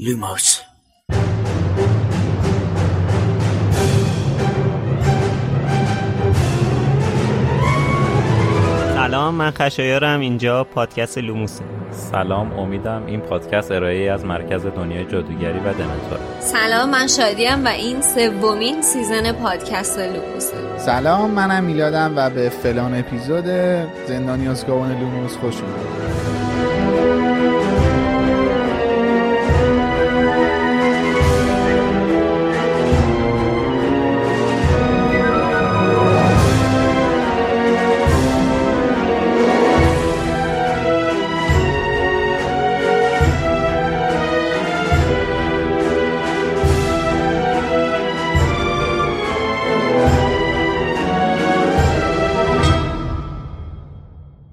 Lumos سلام من خشایارم. اینجا پادکست Lumos. سلام امیدم این پادکست ارائه ای از مرکز دنیای جادوگری و دمنتور سلام من شادیم و این سومین season پادکست Lumos. سلام منم میلادم و به فلان اپیزود زندانی آزکابان Lumos خوش اومدید.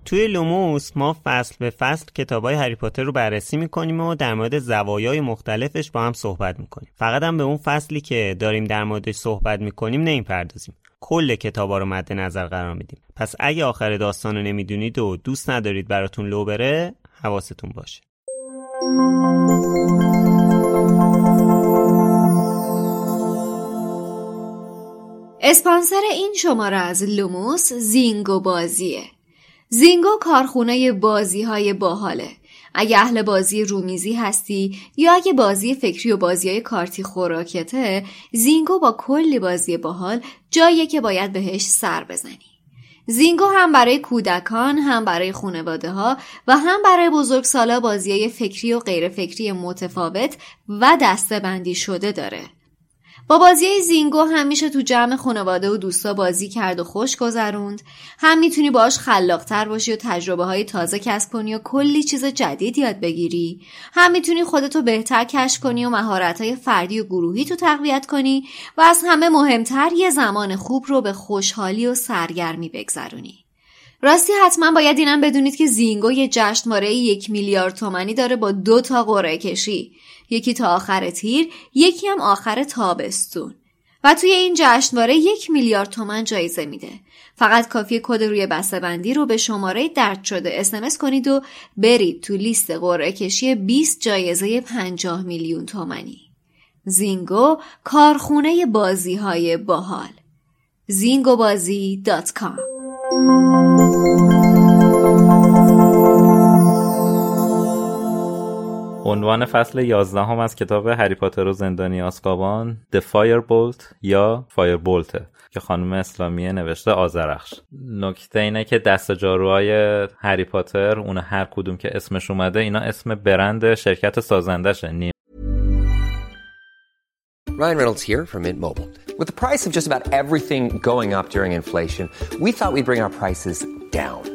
توی لوموس ما فصل به فصل کتابای هری پاتر رو بررسی می‌کنیم و در مورد زوایای مختلفش با هم صحبت می‌کنیم. فقط هم به اون فصلی که داریم در موردش صحبت می‌کنیم نمی‌پردازیم. کل کتابا رو مد نظر قرار میدیم. پس اگه آخر داستان رو نمی‌دونید و دوست ندارید براتون لو بره حواستون باشه. اسپانسر این شماره از لوموس زینگو بازیه. زینگو کارخونه بازی های باحاله. اگه اهل بازی رومیزی هستی یا اگه بازی فکری و بازی های کارتی خوراکته زینگو با کلی بازی باحال جاییه که باید بهش سر بزنی. زینگو هم برای کودکان هم برای خانواده ها و هم برای بزرگسالا بازی های فکری و غیر فکری متفاوت و دسته بندی شده داره. با بازی زینگو هم میشه تو جمع خانواده و دوستا بازی کرد و خوش گذروند. هم می‌تونی باش خلاقتر باشی و تجربه های تازه کسب کنی و کلی چیز جدید یاد بگیری. هم می‌تونی خودتو بهتر کشف کنی و مهارت های فردی و گروهی تو تقویت کنی و از همه مهمتر یه زمان خوب رو به خوشحالی و سرگرمی بگذرونی. راستی حتما باید اینم بدونید که زینگو یه جشنواره یک میلیارد تومنی داره با دو تا قرعه کشی. یکی تا آخر تیر یکی هم آخر تابستون. و توی این جشنواره یک میلیارد تومن جایزه میده. فقط کافی کد روی بسته بندی رو به شماره درد شده اسمس کنید و برید تو لیست قرعه کشی 20 جایزه 50 میلیون تومنی زینگو کارخونه بازی های باحال زینگوبازی.com عنوان فصل 11 هم از کتاب هری پاتر و زندانی آسکابان The Firebolt یا Firebolt که خانم اسلامیه نوشته آزرخش نکته اینه که دست جاروهای هری پاتر اون هر کدوم که اسمش اومده اینا اسم برند شرکت سازندشه نیم Ryan Reynolds here from Mint Mobile. With the price of just about everything going up during inflation, we thought we'd bring our prices down.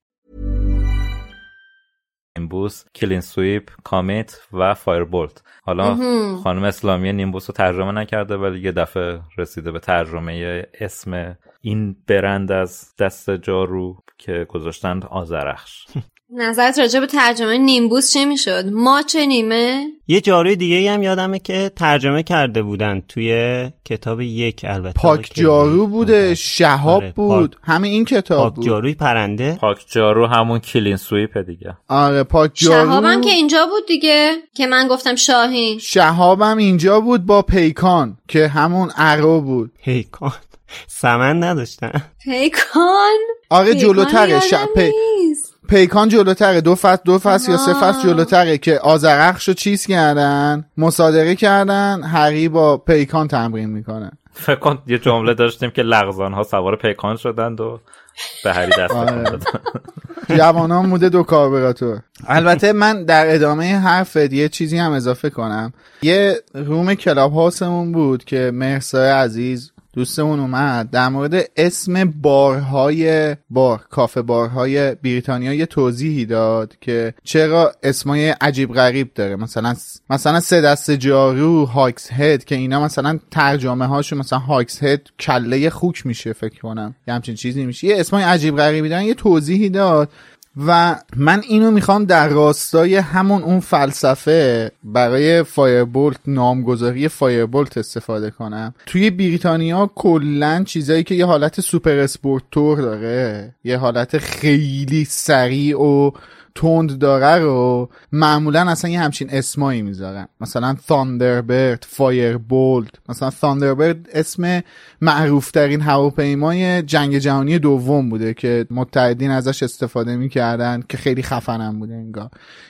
Nimbus، Cleansweep، Comet و Firebolt. حالا خانم اسلامی Nimbus رو ترجمه نکرده ولی یه دفعه رسیده به ترجمه اسم این برند از دست جارو که گذاشتند آزرخش نظرت راجع به ترجمه Nimbus چه می‌شد؟ ما چه نیمه؟ یه جاروی دیگه هم یادمه که ترجمه کرده بودن توی کتاب یک البته پاک جارو بوده شهاب آره، بود. همه این کتاب پاک بود. جاروی پرنده. پاک جارو همون Cleansweep دیگه. آره پاک جارو. شهابم که اینجا بود دیگه که من گفتم شاهین. شهابم اینجا بود با پیکان که همون Arrow بود. پیکان. سمن نداشتن. پیکان؟ آره جلوتره. ش... پی... پیکان جلوتره. دو فصل دو فصل یا سه. فصل جلوتره که آزرخش رو چیز کردن مصادره کردن هری با پیکان تمرین می‌کنه. فکر کن یه جمله داشتیم که لغزان ها سوار پیکان شدند و به هری دست آره. جوانان موده دو کاربراتور البته من در ادامه حرفت یه چیزی هم اضافه کنم. یه روم کلاب هاوسمون بود که مرسای عزیز دوستمون اومد. در مورد اسم بارهای بار کافه بارهای بریتانیا یه توضیحی داد که چرا اسمای عجیب غریب داره. مثلا مثلا سه دست جارو Hog's Head که اینا مثلا ترجمه هاشون مثلا Hog's Head کله خوک میشه فکر کنم. یه همچین چیزی میشه. یه اسمای عجیب غریبی دارن. یه توضیحی داد و من اینو می‌خوام در راستای همون اون فلسفه برای Firebolt نامگذاری Firebolt استفاده کنم. توی بریتانیا کلا چیزایی که یه حالت super sport تور داره یه حالت خیلی سریع و تند داره رو معمولا اصلا یه همچین اسمایی می‌ذارن. مثلا Thunderbird، Firebolt مثلا Thunderbird اسم معروف ترین هواپیمای جنگ جهانی دوم بوده که متحدین ازش استفاده می‌کردن که خیلی خفنم بوده انگار.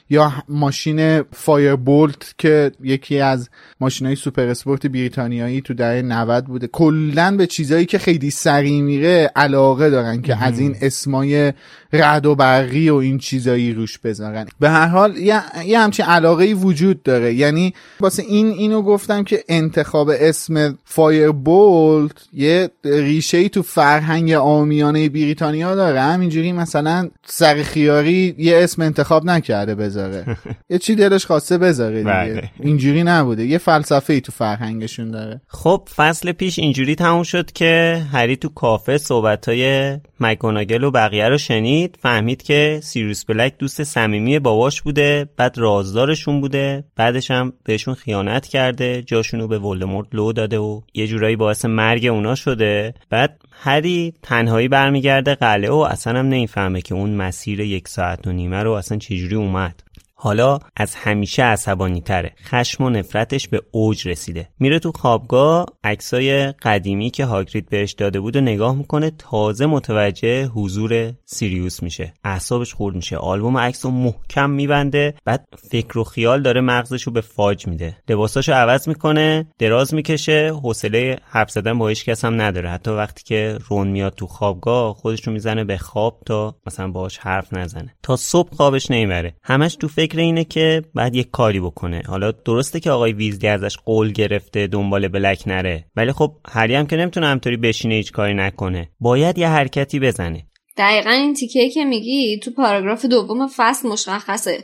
یا ماشین Firebolt که یکی از ماشین های super sport بریتانیایی تو دهه 90 بوده. کلا به چیزایی که خیلی سریع میره علاقه دارن که از این اسمای رعد و برقی و این چیزایی روش بذارن. به هر حال یه, یه همچین علاقه وجود داره. یعنی واسه این اینو گفتم که انتخاب اسم فایربولت یه ریشه ای تو فرهنگ آمیانه بریتانیا داره. همینجوری مثلا سر خیاری یه اسم انتخاب نکرده بذاره. یه چی دلش خواسته بذاره دیگه. بله. اینجوری نبوده. یه فلسفه ای تو فرهنگشون داره. خب فصل پیش اینجوری تموم شد که هری تو کافه صحبت های مکگوناگل و بقیه رو شنید. فهمید که سیریوس بلک دوست صمیمی باباش بوده بعد رازدارشون بوده بعدش هم بهشون خیانت کرده جاشونو به ولدمورت لو داده و یه جورایی باعث مرگ اونا شده. بعد هری تنهایی برمیگرده قلعه و اصلا هم نمی‌فهمه که اون مسیر یک ساعت و نیمه رو اصلا چجوری اومد. حالا از همیشه عصبانی تره خشم و نفرتش به اوج رسیده. میره تو خوابگاه عکسای قدیمی که هاگرید بهش داده بود و نگاه می‌کنه تازه متوجه حضور سیریوس میشه. اعصابش خورد میشه. آلبوم عکس رو محکم میبنده. بعد فکر و خیال داره مغزش رو به فاج میده. لباساشو عوض می‌کنه دراز می‌کشه. حوصله حرف زدن با هیچ کس هم نداره. حتی وقتی که رون میاد تو خوابگاه خودش رو می‌زنه به خواب تا مثلا باهاش حرف نزنه. تا صبح خوابش نمی‌بره همش تو فکر اینه که بعد یه کاری بکنه. حالا درسته که آقای ویزلی ازش قول گرفته دنبال بلک نره. ولی خب هری هم که نمی‌تونه همطوری بشینه هیچ کاری نکنه. باید یه حرکتی بزنه. دقیقا این تیکه که میگی تو پاراگراف دوم فصل مشخصه.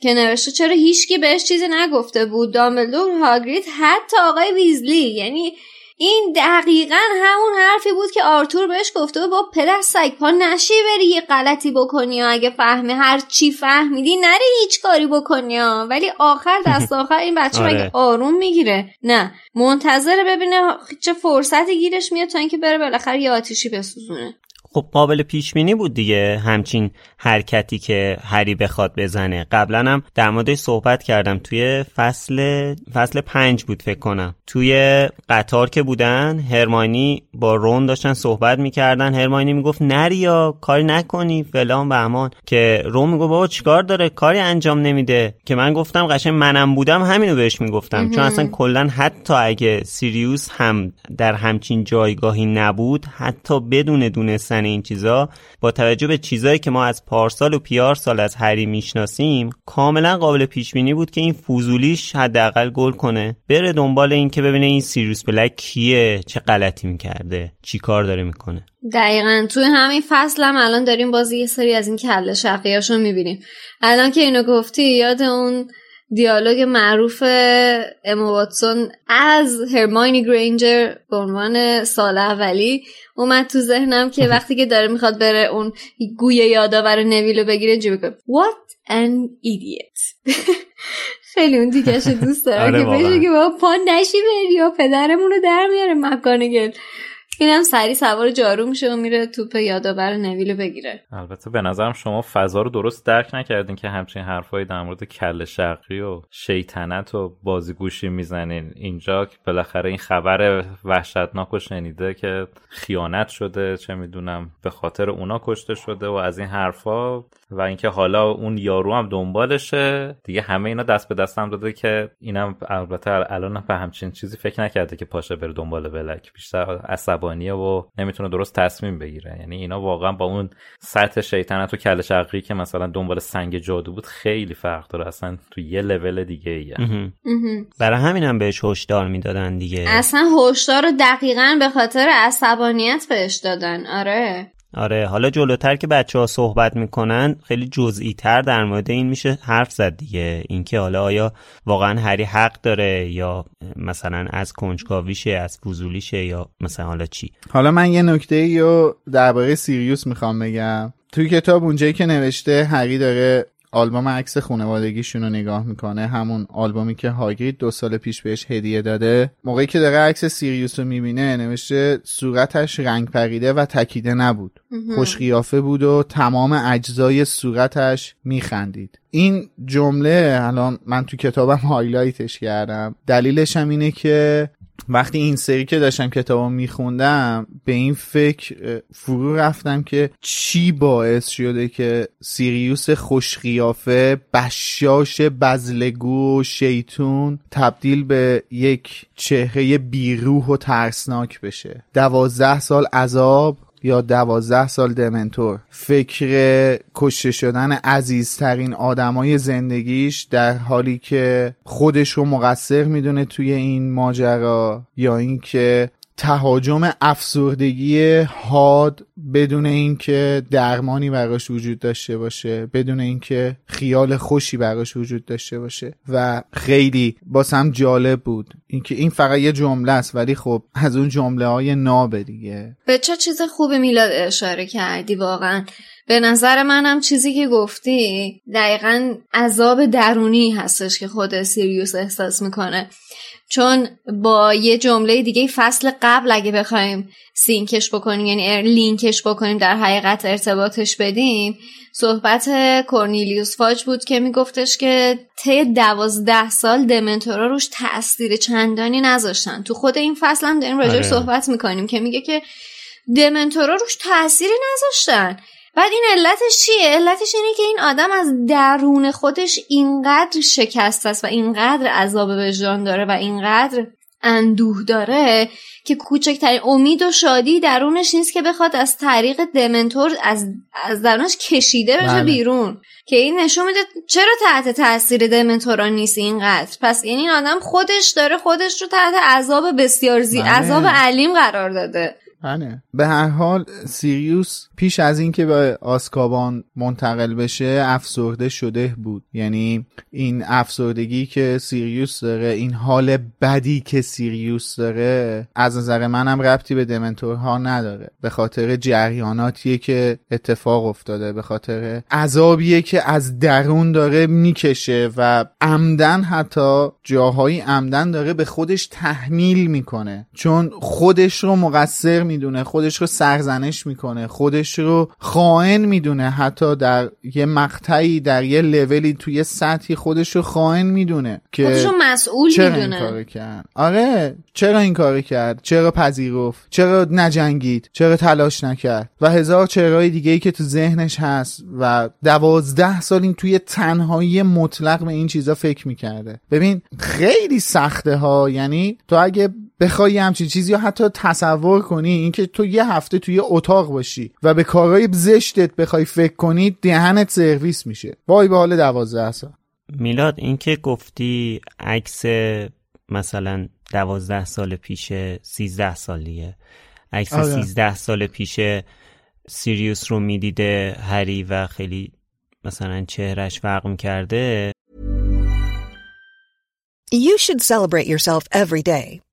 که نوشته چرا هیچکی بهش چیزی نگفته بود. دامبلدور هاگرید حتی آقای ویزلی. یعنی این دقیقا همون حرفی بود که آرتور بهش گفته بود با پدر سگ پا نشی بری یه غلطی بکنی اگه فهمی هر چی فهمیدی نری هیچ کاری بکنی. ولی آخر دست آخر این بچه آره. مگه آروم می‌گیره نه منتظر ببینه چه فرصتی گیرش میاد تا اینکه بره بالاخره یه آتیشی بسوزونه خب قابل پیش بینی بود دیگه همچین حرکتی که هری بخواد بزنه. قبلا هم در موردش صحبت کردم. توی فصل فصل پنج بود فکر کنم. توی قطار که بودن هرمانی با رون داشتن صحبت می‌کردن. هرمانی می‌گفت نری یا کاری نکنی فلان بهمان که رون می‌گفت بابا چیکار داره؟ کاری انجام نمیده. که من گفتم قشنگ منم بودم همینو بهش می‌گفتم. چون اصلا کلا حتی اگه سیریوس هم در همچین جایگاهی نبود حتی بدون دونستن این چیزا با توجه به چیزایی که ما از پارسال و پیار سال از هری می‌شناسیم کاملا قابل پیش بینی بود که این فوزولیش حداقل گل کنه. بره دنبال این که ببینه این سیریوس بلک کیه چه غلطی می‌کرده چی کار داره می‌کنه. دقیقا. توی همین فصل هم الان داریم بازی یه سری از این کله شقیاشو می‌بینیم. الان که اینو گفتی یاد اون دیالوگ معروف اما واتسون از هرماینی گرینجر به عنوان سال اولی اومد تو ذهنم که وقتی که داره می‌خواد بره اون گوی یادآور نویلو بگیره جیبه کنه What an idiot. خیلی اون دیگهش دوست دارم آره که. بشه که بابا پا نشی بری یا پدرمون رو در میاره مکانگل اینم سری سوار جارو میشه و میره توپ یادآور نویلو بگیره. البته به نظرم شما فضا رو درست درک نکردین که همچین حرفایی در مورد کل شقی و شیطنت و بازیگوشی می‌زنین. اینجا که بالاخره این خبر وحشتناک رو شنیده که خیانت شده چه می‌دونم به خاطر اونا کشته شده و از این حرفا و اینکه حالا اون یارو هم دنبالشه. دیگه همه اینا دست به دست هم داده که اینم البته الان به همچین چیزی فکر نکرده که پاشه بره دنبال بلک بیشتر عصبانیه و نمی‌تونه درست تصمیم بگیره. یعنی اینا واقعا با اون سطح شیطنت و کل شقی که مثلا دنبال سنگ جادو بود خیلی فرق داره. اصلا تو یه لول دیگه ایه. برای همین هم بهش هشدار می‌دادن دیگه. اصلا هشدار رو دقیقا به خاطر عصبانیت بهش دادن. آره. آره حالا جلوتر که بچه ها صحبت می‌کنن خیلی جزئی تر در مورد این میشه حرف زد دیگه. اینکه حالا آیا واقعا هری حق داره یا مثلا از کنجکاویشه از فضولیشه یا مثلا حالا چی؟ حالا من یه نکته رو درباره سیریوس می‌خوام بگم. توی کتاب اونجایی که نوشته هری داره آلبوم عکس خانوادگیشون رو نگاه می‌کنه همون آلبومی که هاگرید دو سال پیش بهش هدیه داده. موقعی که داره عکس سیریوس رو می‌بینه نوشته صورتش رنگ پریده و تکیده نبود. خوش قیافه بود و تمام اجزای صورتش میخندید. این جمله الان من تو کتابم highlight ش کردم. دلیلش هم اینه که وقتی این سری که داشتم کتابو میخوندم به این فکر فرو رفتم که چی باعث شده که سیریوس خوشقیافه بشاش بذله‌گو شیطون تبدیل به یک چهره بیروح و ترسناک بشه. دوازده سال عذاب یا دوازده سال دمنتور. فکر کشته شدن عزیزترین آدمای زندگیش در حالی که خودش رو مقصر می‌دونه توی این ماجرا یا اینکه تهاجم افسردگی حاد بدون اینکه درمانی براش وجود داشته باشه بدون اینکه خیال خوشی براش وجود داشته باشه. و خیلی باسم جالب بود اینکه این فقط یه جمله است ولی خب از اون جمله های نابه دیگه. به چه چیز خوب میلاد اشاره کردی واقعا؟ به نظر منم چیزی که گفتی دقیقا عذاب درونی هستش که خود سیریوس احساس می‌کنه. چون با یه جمله دیگه فصل قبل اگه بخوایم سینکش بکنیم یعنی لینکش بکنیم در حقیقت ارتباطش بدیم صحبت کورنیلیوس فاج بود که میگفتش که طی دوازده سال دمنتورا روش تاثیر چندانی نذاشتن تو خود این فصل هم داریم راجعش آره. صحبت می‌کنیم که میگه که دمنتورا روش تأثیری نذاشتن بعد این علتش چیه؟ علتش اینه که این آدم از درون خودش اینقدر شکست است و اینقدر عذاب وجدان داره و اینقدر اندوه داره که کوچکترین امید و شادی درونش نیست که بخواد از طریق دمنتور از, از درونش کشیده بشه بله. بیرون که این نشون میده چرا تحت تاثیر دمنتورا نیست اینقدر پس یعنی این آدم خودش داره خودش رو تحت عذاب بسیار زی بله. عذاب علیم قرار داده بله به هر حال سیریوس پیش از اینکه به آسکابان منتقل بشه افسرده شده بود. یعنی این افسردگی که سیریوس داره این حال بدی که سیریوس داره از نظر منم ربطی به دمنتورها نداره. به خاطر جریاناتیه که اتفاق افتاده به خاطر عذابیه که از درون داره می‌کشه و عمدن حتی جاهایی عمدن داره به خودش تحمیل می‌کنه. چون خودش رو مقصر می‌دونه خودش رو سرزنش می‌کنه خودش رو خائن می‌دونه حتی در یه مقطعی در یه لولی توی سطحی خودش رو خائن می‌دونه که خودش رو مسئول چرا این می‌دونه. کارو کرد؟ آره چرا این کارو کرد؟ چرا پذیرفت؟ چرا نجنگید؟ چرا تلاش نکرد؟ و هزار چرای دیگه ای که تو ذهنش هست و دوازده سال این توی تنهایی مطلق به این چیزا فکر می‌کرده. ببین خیلی سخته ها یعنی تو اگه بخوای یه همچین چیزی یا حتی تصور کنی اینکه تو یه هفته توی اتاق باشی و به کارهای زشتت بخوای فکر کنی دهنت سرویس میشه. وای به حال دوازده سال. میلاد اینکه گفتی عکس مثلا دوازده سال پیشه سیزده سالیه. عکس آره. سیزده سال پیشه سیریوس رو می‌دیده هری و خیلی مثلا چهرش فرق می‌کرده. You should celebrate yourself every day,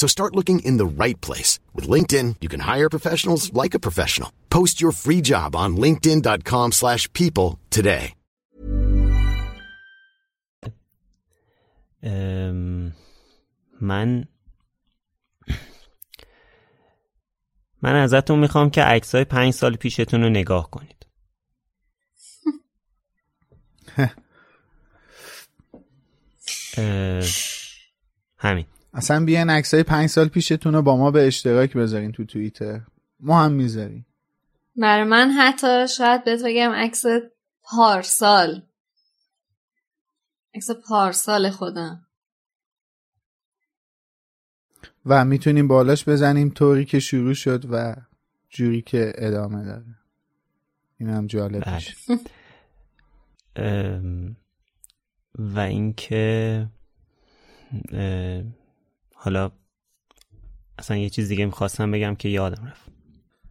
So start looking in the right place. With LinkedIn, you can hire professionals like a professional. Post your free job on linkedin.com slash people today. ام، من من ازتون می‌خوام که عکسای پنج سال پیشتون رو نگاه کنید همین اصلا بیاین عکسای پنج سال پیشتون رو با ما به اشتراک بذارین تو توییتر. ما هم می‌ذاریم. برای من حتی شاید بهت بگم عکس پارسال. عکس پارسال خودم. و می‌تونیم بالاش بزنیم طوری که شروع شد و جوری که ادامه داره. این هم جالب بله. میشه. و اینکه حالا اصلا یه چیز دیگه می‌خواستم بگم که یادم رفت.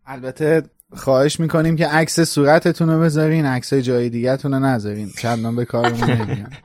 البته خواهش می‌کنیم که عکس صورتتون رو بذارین عکس جای دیگه رو نذارین. چندان به کارمون نمیاد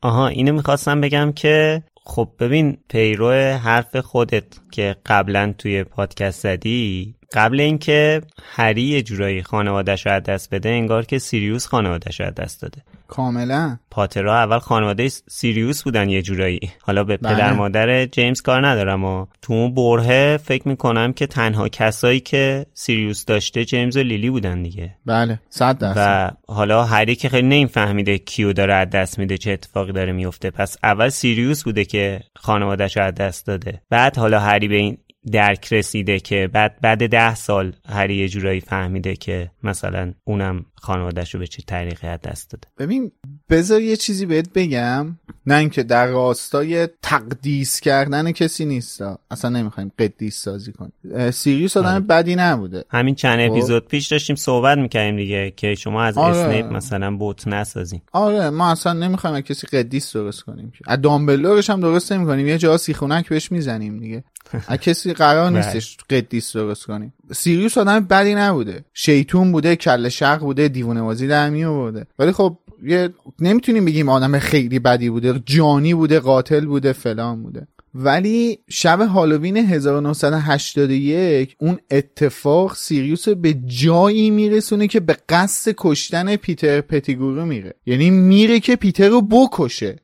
آها اینو می‌خواستم بگم که خب ببین پیرو حرف خودت که قبلا توی پادکست زدی قبل اینکه هری یه جورایی خانوادش رو از دست بده انگار که سیریوس خانوادش رو از دست داده. کاملا. پاترها اول خانواده سیریوس بودن یه جورایی. حالا به بله. پدر مادر جیمز کار ندارم و تو اون برهه فکر می‌کنم که تنها کسایی که سیریوس داشته جیمز و لیلی بودن دیگه. بله صد درصد. و حالا هری که خیلی نمیفهمیده کیو داره از دست میده چه اتفاقی داره میفته پس اول سیریوس بوده که خانوادش رو از دست داده. بعد حالا هری به این درک رسیده که بعد بعد ده سال هری یه جورایی فهمیده که مثلا اونم خانوادش رو به چه طریقی دست داده. ببین بذار یه چیزی بهت بگم. نه اینکه در راستای تقدیس کردن کسی نیست. اصلا نمی‌خوایم قدیس سازی کنیم. سیریوس آدم آره. بدی نبوده. همین چند خب. اپیزود پیش داشتیم صحبت می‌کردیم دیگه که شما از آره. اسنیپ مثلا بوت نسازین آره ما اصلا نمی‌خوایم کسی قدیس درست کنیم. از دامبلورش هم درست نمی‌کنیم. یه جا سیخونک بهش می‌زنیم دیگه. از کسی قرار نیستش قدیس درست کنیم. سیریوس آدم بدی نبوده. شیطون بوده کله شق بوده دیوونه بازی در می آورده ولی خب یه نمی‌تونیم بگیم آدم خیلی بدی بوده جانی بوده قاتل بوده فلان بوده. ولی شب هالووین 1981 اون اتفاق سیریوس به جایی میرسونه که به قصد کشتن پیتر پتیگورو میره. یعنی میره که پیتر رو بکشه.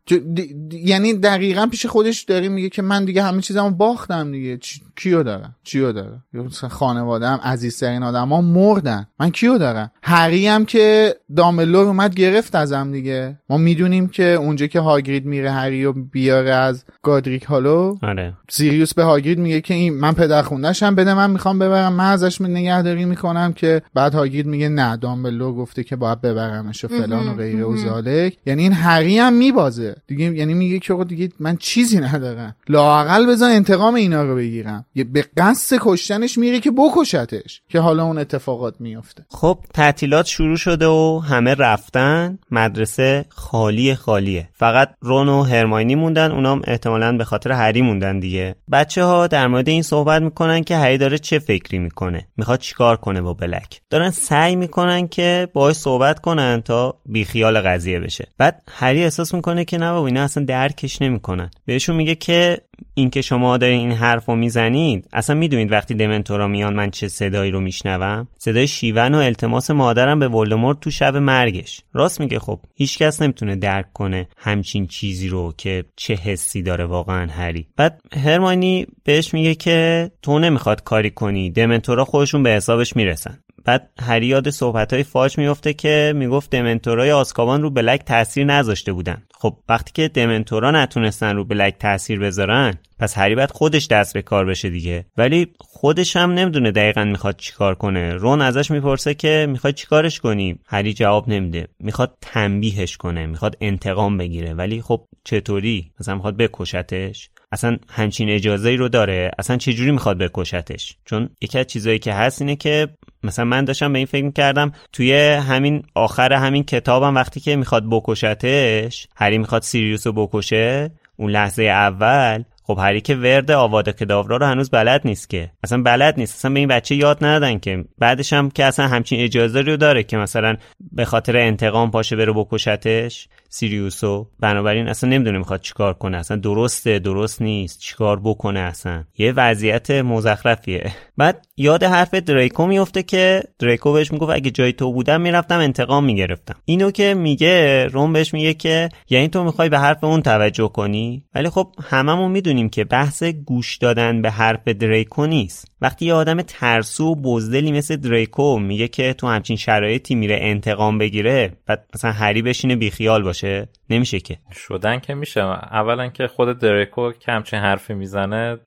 یعنی دقیقا پیش خودش داره میگه که من دیگه همه چیزمو باختم دیگه. چ- کیو دارم؟ چیو دارم؟ خانواده هم عزیزترین آدم ها مردن. من کیو دارم؟ هری هم که دامبلور اومد گرفت ازم دیگه. ما می‌دونیم که اونجا که هاگرید میره هری رو بیاره از گادریک هالو آره. سیریوس به هاگرید میگه که این من پدر خوندهشم بده من می‌خوام ببرم. من ازش نگهداری می‌کنم که بعد هاگرید میگه نه دامبلور گفته که باید ببرمش و فلان و غیره و زالک. یعنی این هری هم میبازه. دیگه یعنی میگه که آقا دیگه من چیزی ندارم. لااقل بذار انتقام اینا رو بگیرم. یه به قصد کشتنش میره که بکشتش که حالا اون اتفاقات میفته خب تعطیلات شروع شده و همه رفتن. مدرسه خالی خالیه. فقط رون و هرماینی موندن. اونام احتمالا به خاطر هری موندن دیگه. بچه ها در مورد این صحبت می‌کنن که هری داره چه فکری می‌کنه. می‌خواد چیکار کنه با بلک. دارن سعی می‌کنن که باهاش صحبت کنن تا بیخیال قضیه بشه. بعد هری احساس می‌کنه که نه بابا اینا اصلا درکش نمی‌کنن. بهشون میگه که اینکه شما دارین این حرف رو می‌زنید اصلا می‌دونید وقتی دمنتورا میان من چه صدایی رو میشنوم؟ صدای شیون و التماس مادرم به ولدمورت تو شب مرگش. راست میگه خب هیچکس نمی‌تونه درک کنه همچین چیزی رو که چه حسی داره واقعا هری. بعد هرمانی بهش میگه که تو نمی‌خواد کاری کنی دمنتورا خودشون به حسابش می‌رسن. بعد هری یاد صحبت های فاج میفته که می‌گفت دمنتورای آسکابان رو بلک تاثیر نذاشته بودن. خب وقتی که دمنتورا نتونستن رو بلک تاثیر بذارن پس هری باید خودش دست به کار بشه دیگه. ولی خودش هم نمی‌دونه دقیقا می‌خواد چیکار کنه. رون ازش می‌پرسه که می‌خواد چیکارش کنی؟ هری جواب نمیده. می‌خواد تنبیهش کنه می‌خواد انتقام بگیره. ولی خب چطوری؟ مثلا می‌خواد بکشتش. اصلا همچین اجازه ای رو داره. اصلا چجوری می‌خواد بکشتش؟ چون یکی از چیزایی که هست اینه که مثلا من داشتم به این فکر کردم توی همین آخر همین کتابم وقتی که می‌خواد بکشتش هری می‌خواد سیریوس رو بکشه اون لحظه اول خب هری که ورد آواده کداورا رو هنوز بلد نیست که. اصلا بلد نیست. اصلا به این بچه یاد ندادن که. بعدش هم که اصلا همچین اجازه رو داره که مثلا به خاطر انتقام پاشه بره بکشتش. سیریوسو بنابراین اصلا نمی‌دونه می‌خواد چیکار کنه. اصلا درسته درست نیست. چیکار بکنه اصلا. یه وضعیت مزخرفیه. بعد یاد حرف دریکو میفته که دریکو بهش می‌گفت اگه جای تو بودم می‌رفتم انتقام می‌گرفتم. اینو که میگه روم بهش میگه که یعنی تو می‌خوای به حرف اون توجه کنی؟ ولی خب هممون می‌دونیم که بحث گوش دادن به حرف دریکو نیست. وقتی یه آدم ترسو و بزدلی مثل دریکو میگه که تو همچین شرایطی میره انتقام بگیره بعد مثلا هری بشینه بیخیال باشه. نمیشه که. شدن که میشه. اولا که خود دریکو که همچین حرفی می‌زنه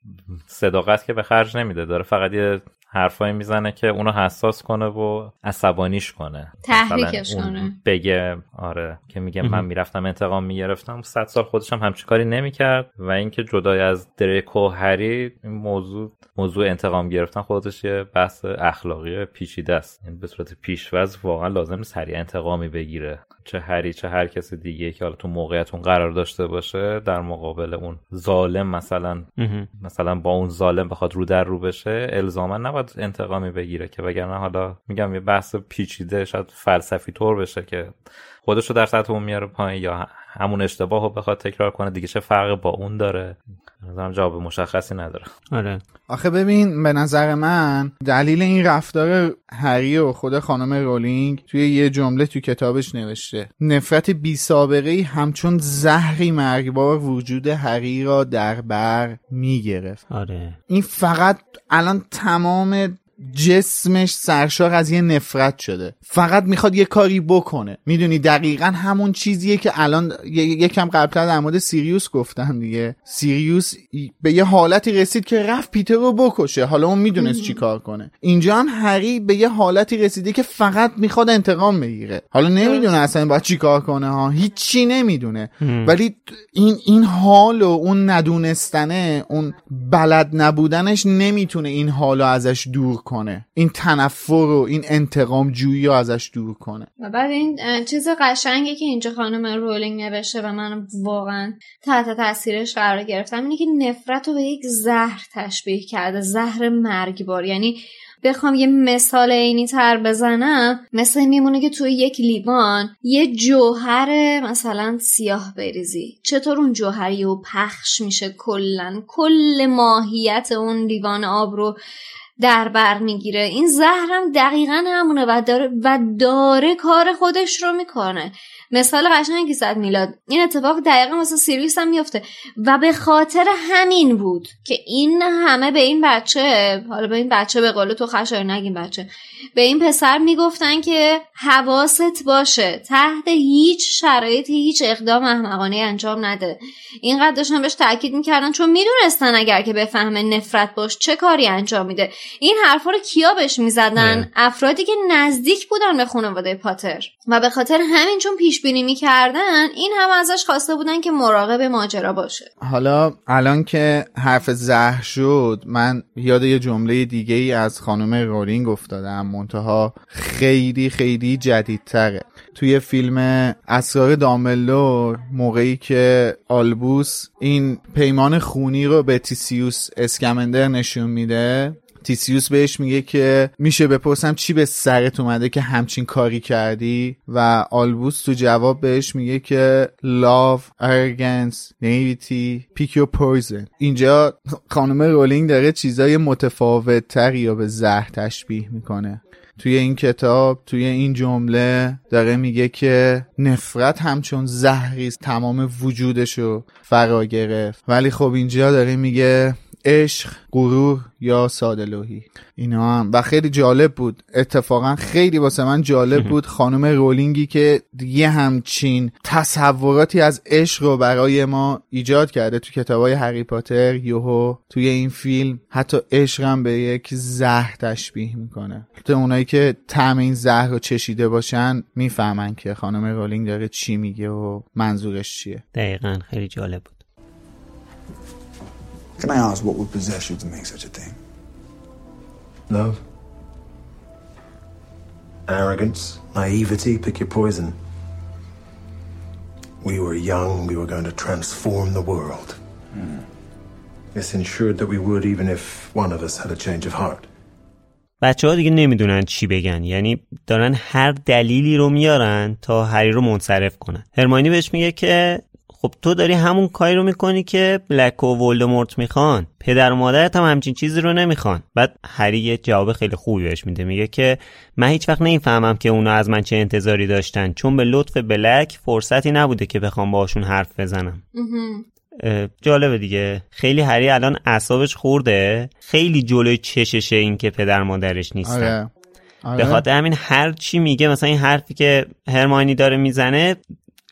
صداقت که به خرج نمیده. داره فقط یه حرفایی می‌زنه که اونو حساس کنه و عصبانیش کنه. تحریکش کنه. بگه آره که میگه من می‌رفتم انتقام می‌گرفتم. صد سال خودش هم همچین کاری نمی‌کرد. و اینکه جدای از دریکو هری این موضوع موضوع انتقام گرفتن خودش یه بحث اخلاقی پیچیده است. این به صورت پیشوز واقعا لازم نیست هری انتقامی بگیره. چه هری چه هر کس دیگه که حالا تو موقعیت اون قرار داشته باشه در مقابل اون ظالم مثلا مثلا با اون ظالم بخواد رو در رو بشه الزاما نباید انتقامی بگیره که وگرنه حالا میگم یه بحث پیچیده شاید فلسفی طور بشه که خودش رو در سطح اون میاره پایین یا همون اشتباه رو بخواد تکرار کنه دیگه چه فرق با اون داره؟ نظرم جواب مشخصی نداره. آره. آخه ببین به نظر من دلیل این رفتار هری و خود خانم رولینگ توی یه جمله تو کتابش نوشته. نفرت بی سابقه ای همچون زهری مرگبار وجود هری را در بر می‌گرفت. آره. این فقط الان تمام جسمش سرشار از یه نفرت شده. فقط می‌خواد یه کاری بکنه. می‌دونی دقیقا همون چیزیه که الان یکم قبلتر در مورد سیریوس گفتم دیگه. سیریوس به یه حالتی رسید که رفت پیتر رو بکشه. حالا اون می‌دونست چی کار کنه. اینجا هم هری به یه حالتی رسیده که فقط می‌خواد انتقام بگیره. حالا نمی‌دونه اصلا باید چی کار کنه ها. هیچی نمی‌دونه. ولی این این حال و اون ندونستنه اون بلد نبودنش نمی‌تونه این حالو ازش دور کنه. این تنفر و این انتقام جویی ازش دور کنه. و بعد این چیز قشنگی که اینجا خانم رولینگ نوشته و من واقعا تحت تاثیرش قرار گرفتم اینه که نفرت رو به یک زهر تشبیه کرده زهر مرگبار. یعنی بخوام یه مثال عینی تر بزنم مثل میمونه که توی یک لیوان یه جوهر مثلا سیاه بریزی. چطور اون جوهری و پخش میشه کلا؟ کل ماهیت اون لیوان آب رو در بر می‌گیره. این زهرم دقیقا همونه و داره, و داره کار خودش رو می‌کنه. مثال قشنگی زد میلاد. این اتفاق دقیقا واسه سیریوس هم میفته و به خاطر همین بود که این همه به این بچه حالا به این بچه به قول تو خشای نگیم بچه. به این پسر می‌گفتن که حواست باشه تحت هیچ شرایطی هیچ اقدام احمقانه انجام نده. اینقدر داشتن بهش تاکید می‌کردن چون می‌دونستن اگر که بفهمه نفرت باش چه کاری انجام میده. این حرفا رو کیا بهش می‌زدن؟ افرادی که نزدیک بودن به خانواده پاتر. و به خاطر همین چون پیش بینی می‌کردن این هم ازش خواسته بودن که مراقب ماجرا باشه. حالا الان که حرف زهر شد من یاد یه جمله دیگه ای از خانم رولینگ افتادم. منتها خیلی خیلی جدیدتره. توی فیلم اسرار داملور موقعی که آلبوس این پیمان خونی رو به تیسیوس اسکمندر نشون میده تیسیوس بهش میگه که میشه بپرسم چی به سرت اومده که همچین کاری کردی؟ و آلبوس تو جواب بهش میگه که love, arrogance, naivety, pick your poison. اینجا خانم رولینگ داره چیزای متفاوت تری یا به زهر تشبیه می‌کنه. توی این کتاب توی این جمله داره میگه که نفرت همچون زهری تمام وجودشو فرا گرفت. ولی خب اینجا داره میگه عشق غرور یا سادلوهی اینا هم. و خیلی جالب بود. اتفاقا خیلی واسه من جالب بود خانم رولینگی که یه همچین تصوراتی از عشق رو برای ما ایجاد کرده تو کتابای هری پاتر یوهو توی این فیلم. حتی عشق هم به یک زهر تشبیه می‌کنه. تو اونایی که طعم این زهر رو چشیده باشن می‌فهمن که خانم رولینگ داره چی میگه و منظورش چیه. دقیقا. خیلی جالب بود. Can I ask what would possess you to make such a thing? Love? Arrogance? Naivety? Pick your poison. We were young, we were going to transform the world. This ensured that we would, even if one of us had a change of heart. بچه ها دیگه نمیدونن چی بگن یعنی دارن هر دلیلی رو میارن تا هری رو منصرف کنن هرمانی بهش میگه که خب تو داری همون کاری رو می‌کنی که بلک و ولدمورت می‌خوان. پدر و مادرت هم همچین چیزی رو نمی‌خوان. بعد هری یه جواب خیلی خوبی بهش میده. میگه که من هیچ وقت نمی‌فهمم که اونا از من چه انتظاری داشتن چون به لطف بلک فرصتی نبوده که بخوام باشون حرف بزنم. جالبه دیگه. خیلی هری الان اعصابش خورده. خیلی جلوی چششه این که پدر مادرش نیستن. آره. آره. به خاطر همین هر چی میگه مثلا این حرفی که هرمانی داره می‌زنه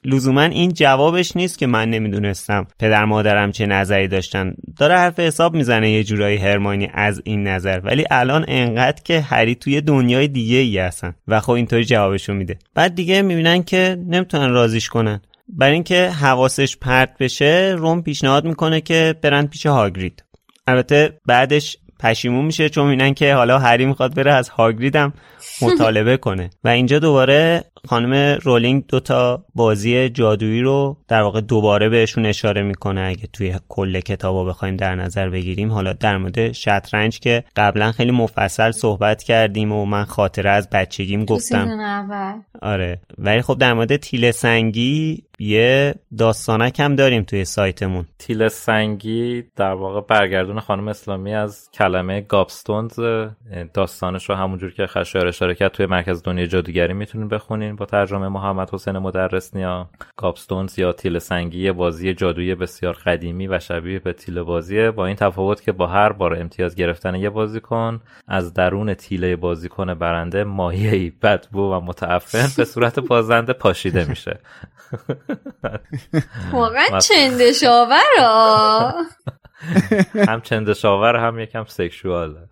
لزوما این جوابش نیست که من نمی‌دونستم. پدر مادرم چه نظری داشتن. داره حرف حساب می‌زنه یه جورایی هرمانی از این نظر. ولی الان انقدر که هری توی دنیای دیگه ای هستن و خب اینطوری جوابشو میده. بعد دیگه می‌بینن که نمی‌تونن رازیش کنن. برای اینکه حواسش پرت بشه روم پیشنهاد می‌کنه که برن پیش هاگرید. البته بعدش پشیمون میشه چون می‌بینن که حالا هری می‌خواد بره از هاگرید هم مطالبه کنه. و اینجا دوباره خانم رولینگ دوتا بازی جادویی رو در واقع دوباره بهشون اشاره می‌کنه. اگه توی کل کتابا بخوایم در نظر بگیریم حالا در مورد شطرنج که قبلا خیلی مفصل صحبت کردیم و من خاطره از بچگیم گفتم. آره. ولی خب در مورد تیل سنگی یه داستانک هم داریم توی سایتمون. تیل سنگی در واقع برگردون خانم اسلامی از کلمه گابستونز داستانش رو همونجور که خشایار اشاره کرد توی مرکز دنیا جادوگری می‌تونین بخونین با ترجمه محمد حسین مدرس نیا. گابستونز یا تیل سنگی بازی جادویی بسیار قدیمی و شبیه به تیل بازیه. با این تفاوت که با هر بار امتیاز گرفتن یه بازیکن از درون تیله بازیکن برنده ماهیه‌ای بدبو و متعفن به صورت بازنده پاشیده میشه. واقعا چندشاورا. هم چندشاور هم یکم سکشواله.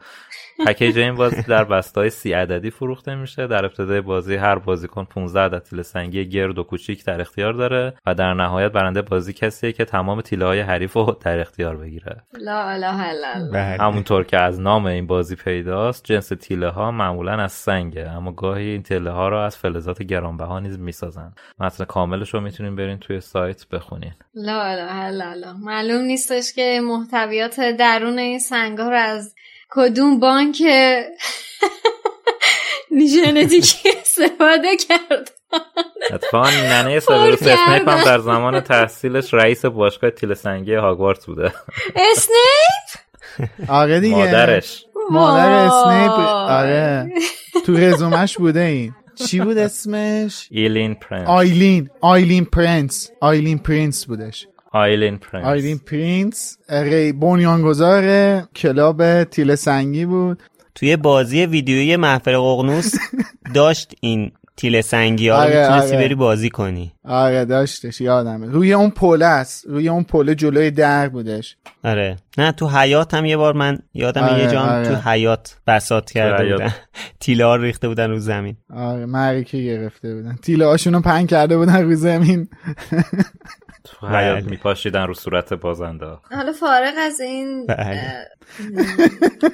پکیج این بازی در بستای سی عددی فروخته میشه. در ابتدای بازی هر بازیکن 15 عدد تیل سنگی گرد و کوچیک در اختیار داره و در نهایت برنده بازی کسیه که تمام تیله های حریف رو در اختیار بگیره. لا اله الا همونطور که از نام این بازی پیداست جنس تیله ها معمولا از سنگه اما گاهی این تیله ها رو از فلزات گرانبها نیز می‌سازن. متن کاملش رو می‌تونین برین توی سایت بخونین. لا اله الا معلوم نیستش که محتویات درون این سنگ ها رو از کدوم بانک ژنتیکی استفاده کرد؟ اتفاقا ننه سلوروس اسنیپ هم در زمان تحصیلش رئیس باشگاه تیله سنگی هاگوارتس بوده. اسنیپ؟ آره دیگه. مادرش. مادر اسنیپ. آره. تو رزومش بوده این. چی بود اسمش؟ ایلین پرنس. آیلین. آیلین پرنس. آیلین پرنس بودش. آیلین پرنس آیلین پرنسه بنیانگذار کلاب تیله سنگی بود. توی بازی ویدیویی محفل ققنوس داشت این تیل سنگی ها آره، رو می‌تونستی آره. بری بازی کنی. آره داشتش یادمه روی اون پله است. روی اون پله جلوی در بودش. آره. نه تو حیاط هم یه بار من یادم آره، یه جام آره. تو حیات بساط کرده. بودن. تیله ها رو ریخته بودن رو زمین. آره معرکه گرفته بودن. تیله هاشونو پنگ کرده بودن رو زمین. تو حیات بله. میپاشیدن رو صورت بازنده. حالا فارغ از این بله.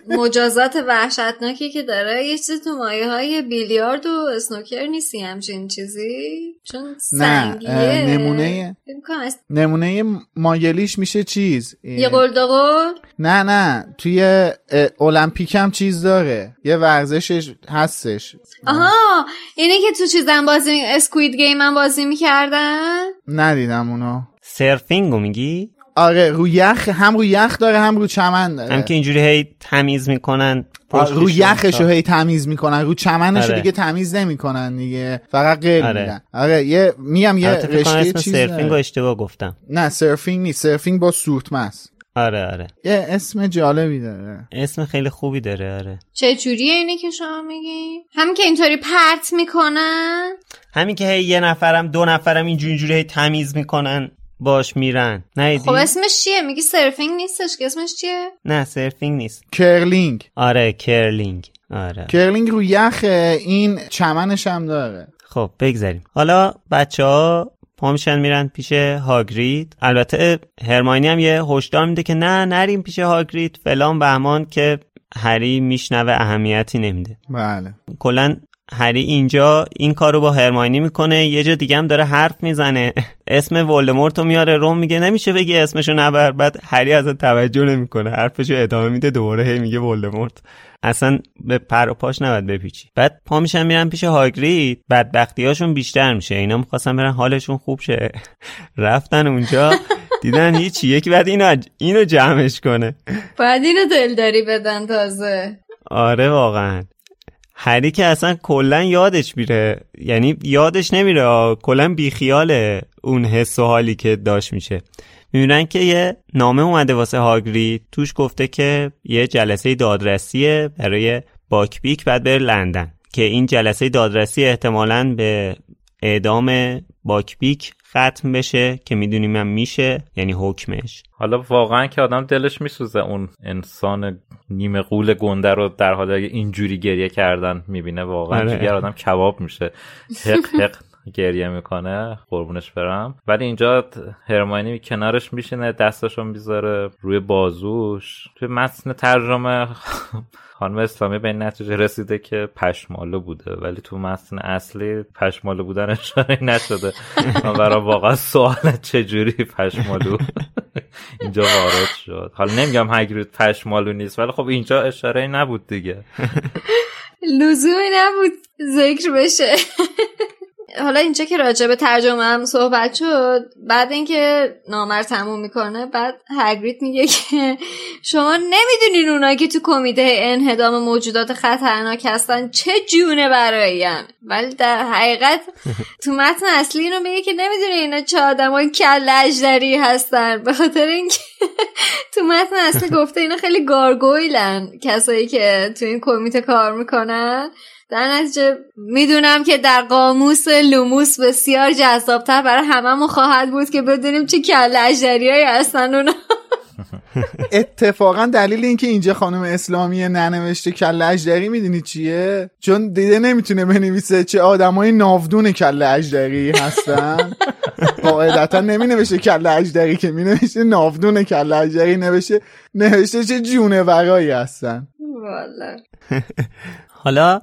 مجازات وحشتناکی که داره یه چیزی تو مایه های بیلیارد و اسنوکر نیستی همچین چیزی؟ چون نه سنگیه. اه، نمونه نمونه مایلیش میشه چیز. یه قلدقل نه نه. توی المپیک هم چیز داره. یه ورزشش هستش. آها اینه که تو چیزم بازی. Squid Game هم بازی می‌کردن؟ ندیدم اونو. surfing و میگی؟ آره رو یخ هم رو یخ داره هم رو چمن داره. هم که اینجوری هی تمیز می‌کنن آره، رو یخش رو هی تمیز می‌کنن رو چمنش رو آره. دیگه تمیز نمی‌کنن دیگه. فقط قل آره. میدن آره یه میم یه رشته اسم چیز surfing و داره. اشتباه گفتم. نه surfing نیست. surfing با سورتمه است آره آره. یه اسم جالبی داره. اسم خیلی خوبی داره آره. چه جوریه اینه که شما میگی؟ همین که اینطوری پرت می‌کنن؟ همین که هی یه نفرم دو نفرم اینجوری اینجوری هی تمیز می‌کنن. باش میرن. نه خب اسمش چیه؟ میگی surfing نیستش که؟ اسمش چیه؟ نه surfing نیست. curling. آره curling. آره. curling رو یخه این چمنش هم داره. خب بگذاریم. حالا بچه ها پا میشن میرن پیش هاگرید. البته هرماینی هم یه هشدار میده که نه نریم پیش هاگرید. فلان بهمان که هری میشنوه اهمیتی نمیده. بله. کلا هری اینجا این کار رو با هرماینی می‌کنه یه جا دیگه هم داره حرف می‌زنه. اسم ولدمورت رو میاره روم میگه نمیشه بگی اسمشو نبر. بعد هری از توجه نمی‌کنه حرفشو ادامه میده دوباره هی میگه ولدمورت. اصلا به پر و پاش نباید بپیچی. بعد پا میشن میرن پیش هاگرید. بدبختیاشون بیشتر میشه. اینا می‌خواستن برن حالشون خوب شه. رفتن اونجا دیدن هیچی یکی بعد اینو اینو جمعش کنه. بعد اینو دلداری بدن تازه. آره واقعا. هری که اصلا کلا یادش میره. یعنی یادش نمیره کلا بیخیال اون حس و حالی که داشت میشه. می‌بینن که یه نامه اومده واسه هاگری. توش گفته که یه جلسه دادرسیه برای باکبیک بعد بره لندن. که این جلسه دادرسی احتمالا به اعدام باکبیک ختم بشه که می‌دونیم هم میشه یعنی حکمش. حالا واقعا که آدم دلش میسوزه اون انسان نیمه قول گنده رو در حال اینجوری گریه کردن می‌بینه واقعا آره. آدم کباب میشه. حق حق گریه می‌کنه. قربونش برم. ولی اینجا هرمانی کنارش میشینه دستشو می‌ذاره روی بازوش. توی متن ترجمه خانم اسلامی به این نتیجه رسیده که پشمالو بوده. ولی تو متن اصلی پشمالو بودن اشاره نشده. من برای واقعا سوال چجوری پشمالو؟ اینجا وارد شد. حالا نمیگم هگرید پشمالو نیست ولی خب اینجا اشاره نبود دیگه. لزومی نبود ذکر بشه. حالا اینجا که راجع به ترجمه هم صحبت شد بعد اینکه نامر تموم می‌کنه بعد هگریت میگه که شما نمی‌دونین اونایی که تو کمیته انهدام موجودات خطرناک هستن چه جونه برایم ولی در حقیقت تو متن اصلی اینو میگه که نمی‌دونین اینا چه آدمای کله اژدری هستن. به خاطر اینکه تو متن اصلی گفته اینا خیلی gargoyle ن کسایی که تو این کمیته کار می‌کنن. در نتیجه می‌دونم که در قاموس لوموس بسیار جذابتر برای هممون خواهد بود که بدونیم چه کله اژدریایی هستن اونا. اتفاقا دلیل اینکه اینجا خانم اسلامی ننوشته کله اژدری می‌دونی چیه؟ چون دیده نمی‌تونه بنویسه چه آدمای ناودون کله اژدری هستن. قاعدتا نمی نوشته کل اجدری که می نوشته ناودون کل اجدری نوشته نوشته چه جونه ورایی هستن حالا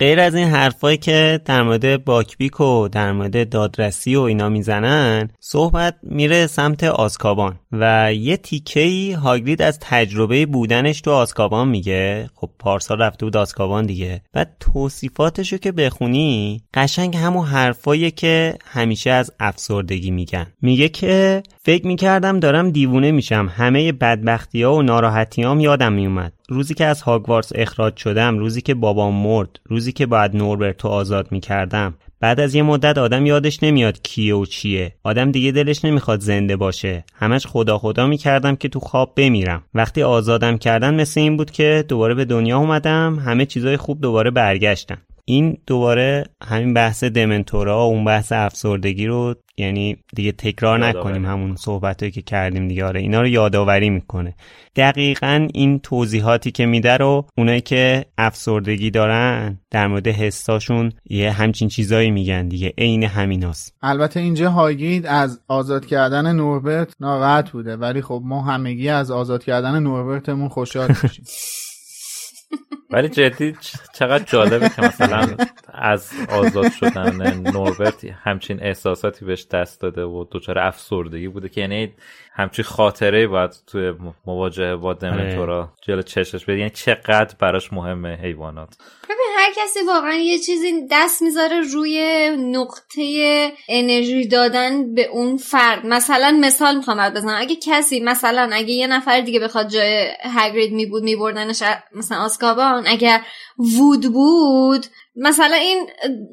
غیر از این حرفایی که در مورد باکبیک و در مورد دادرسی و اینا می‌زنن صحبت میره سمت آسکابان و یه تیکهی هاگرید از تجربه بودنش تو آسکابان میگه. خب پارسال رفته بود آسکابان دیگه. بعد توصیفاتشو که بخونی قشنگ همون حرفایی که همیشه از افسردگی میگن. میگه که فکر می‌کردم دارم دیوونه میشم. همه بدبختی ها و ناراحتیام یادم میومد روزی که از هاگوارتس اخراج شدم روزی که بابام مرد روزی که باید نوربرتو آزاد می‌کردم. بعد از یه مدت آدم یادش نمیاد کیه و چیه. آدم دیگه دلش نمی‌خواد زنده باشه. همش خدا خدا می‌کردم که تو خواب بمیرم. وقتی آزادم کردن مثل این بود که دوباره به دنیا اومدم همه چیزای خوب دوباره برگشتن. این دوباره همین بحث دمنتورا و اون بحث افسردگی رو یعنی دیگه تکرار نکنیم همون صحبت که کردیم دیگه آره اینا رو یادآوری می‌کنه. دقیقا این توضیحاتی که میده رو اونایی که افسردگی دارن در مورد حساشون یه همچین چیزایی میگن دیگه عین همیناست. البته اینجا هاگید از آزاد کردن نوربرت ناراحت بوده ولی خب ما همگی از آزاد کردن نوربرتمون خوشحال میشیم. ولی جدی چقدر جالبه که مثلا از آزاد شدن نوربرت همچین احساساتی بهش دست داده و دچار افسردگی بوده که یعنی همچین خاطره باید توی مواجهه با دمنتورا آره. جلو چشش بده. یعنی چقدر براش مهمه حیوانات. ببین هر کسی واقعا یه چیزی دست می‌ذاره روی نقطه انرژی دادن به اون فرد. مثلا مثال می‌خوام بزنم. اگه کسی مثلا اگه یه نفر دیگه بخواد جای هگرید می بود میبردنش مثلا آسکابان اگر وود بود مثلا این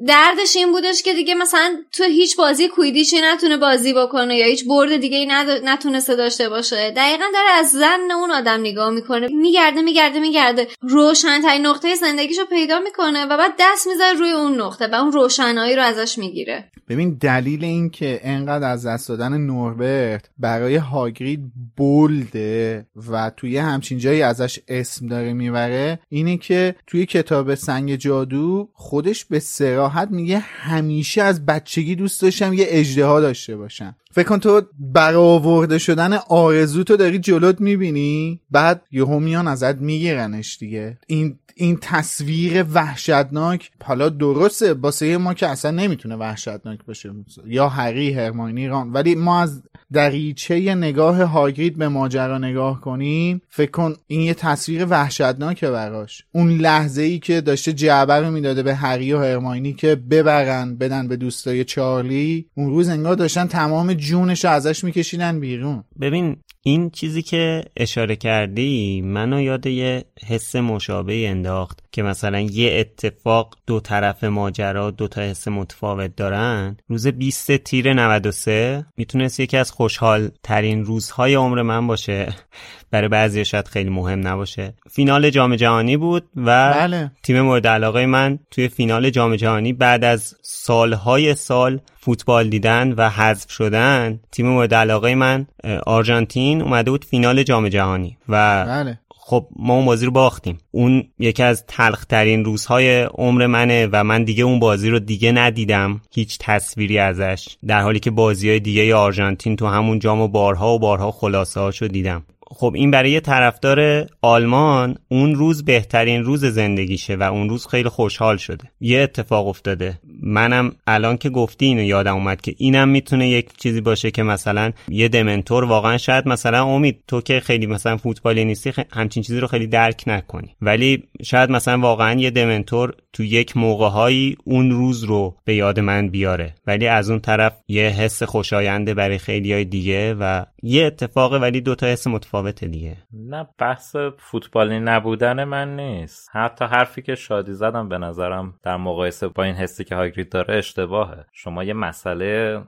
دردش این بودش که دیگه مثلا تو هیچ بازی کویدیشی نتونه بازی بکنه یا هیچ برد دیگه ای نتونسته داشته باشه. دقیقا داره از زن اون آدم نگاه می‌کنه. میگرده میگرده میگرده. روشنترین نقطه زندگیشو پیدا می‌کنه و بعد دست می‌ذاره روی اون نقطه و اون روشنایی رو ازش می‌گیره. ببین دلیل این که انقدر از دست دادن نوربرت برای هاگرید بولده و توی همچین جایی ازش اسم داره می‌بره اینه که توی کتاب سنگ جادو خودش به سراحت میگه همیشه از بچگی دوست داشتم یه اجدها داشته باشم. فکر کن تو برآورده شدن آرزو تو داری جلوت می‌بینی؟ بعد یهو میان ازت میگیرنش دیگه. این این تصویر وحشتناک حالا درسته واسه ما که اصلا نمی‌تونه وحشتناک باشه. یا هری هرماینی ران ولی ما از دریچه نگاه هاگرید به ماجرا نگاه کنیم فکر کن این یه تصویر وحشتناکه براش. اون لحظه ای که داشته جعبه رو می‌داده به هری و هرماینی که ببرن بدن به دوستای چارلی اون روز انگار داشتن تمام جونش ازش میکشیدن بیرون. ببین این چیزی که اشاره کردی منو یاد یه حس مشابه انداخت. که مثلا یه اتفاق دو طرف ماجرا دو تا حس متفاوت دارن روز 20 تیر 93 می‌تونست یکی از خوشحال ترین روزهای عمر من باشه برای بعضی شاید خیلی مهم نباشه فینال جام جهانی بود و بله. تیم مورد علاقه من توی فینال جام جهانی بعد از سالهای سال فوتبال دیدن و حذف شدن تیم مورد علاقه من آرژانتین اومده بود فینال جام جهانی و بله. خب ما اون بازی رو باختیم. اون یکی از تلخترین روزهای عمر منه و من دیگه اون بازی رو دیگه ندیدم. هیچ تصویری ازش. در حالی که بازی های دیگه آرژانتین تو همون جام و بارها و بارها خلاصه هاشو دیدم. خب این برای طرفدار آلمان اون روز بهترین روز زندگیشه و اون روز خیلی خوشحال شده. یه اتفاق افتاده. منم الان که گفتی اینو یادم اومد که اینم می‌تونه یک چیزی باشه که مثلا یه دمنتور واقعا شاید مثلا امید تو که خیلی مثلا فوتبالی نیستی همچین چیزی رو خیلی درک نکنی. ولی شاید مثلا واقعا یه دمنتور تو یک موقعهایی اون روز رو به یاد من بیاره. ولی از اون طرف یه حس خوشاینده برای خیلی های دیگه و یه اتفاق ولی دوتا حس متفاوت دیگه. نه بحث فوتبالی نبودن من نیست. حتی حرفی که شادی زدم به نظرم در مقایسه با این حسی که هاگرید داره اشتباهه. شما یه مسئله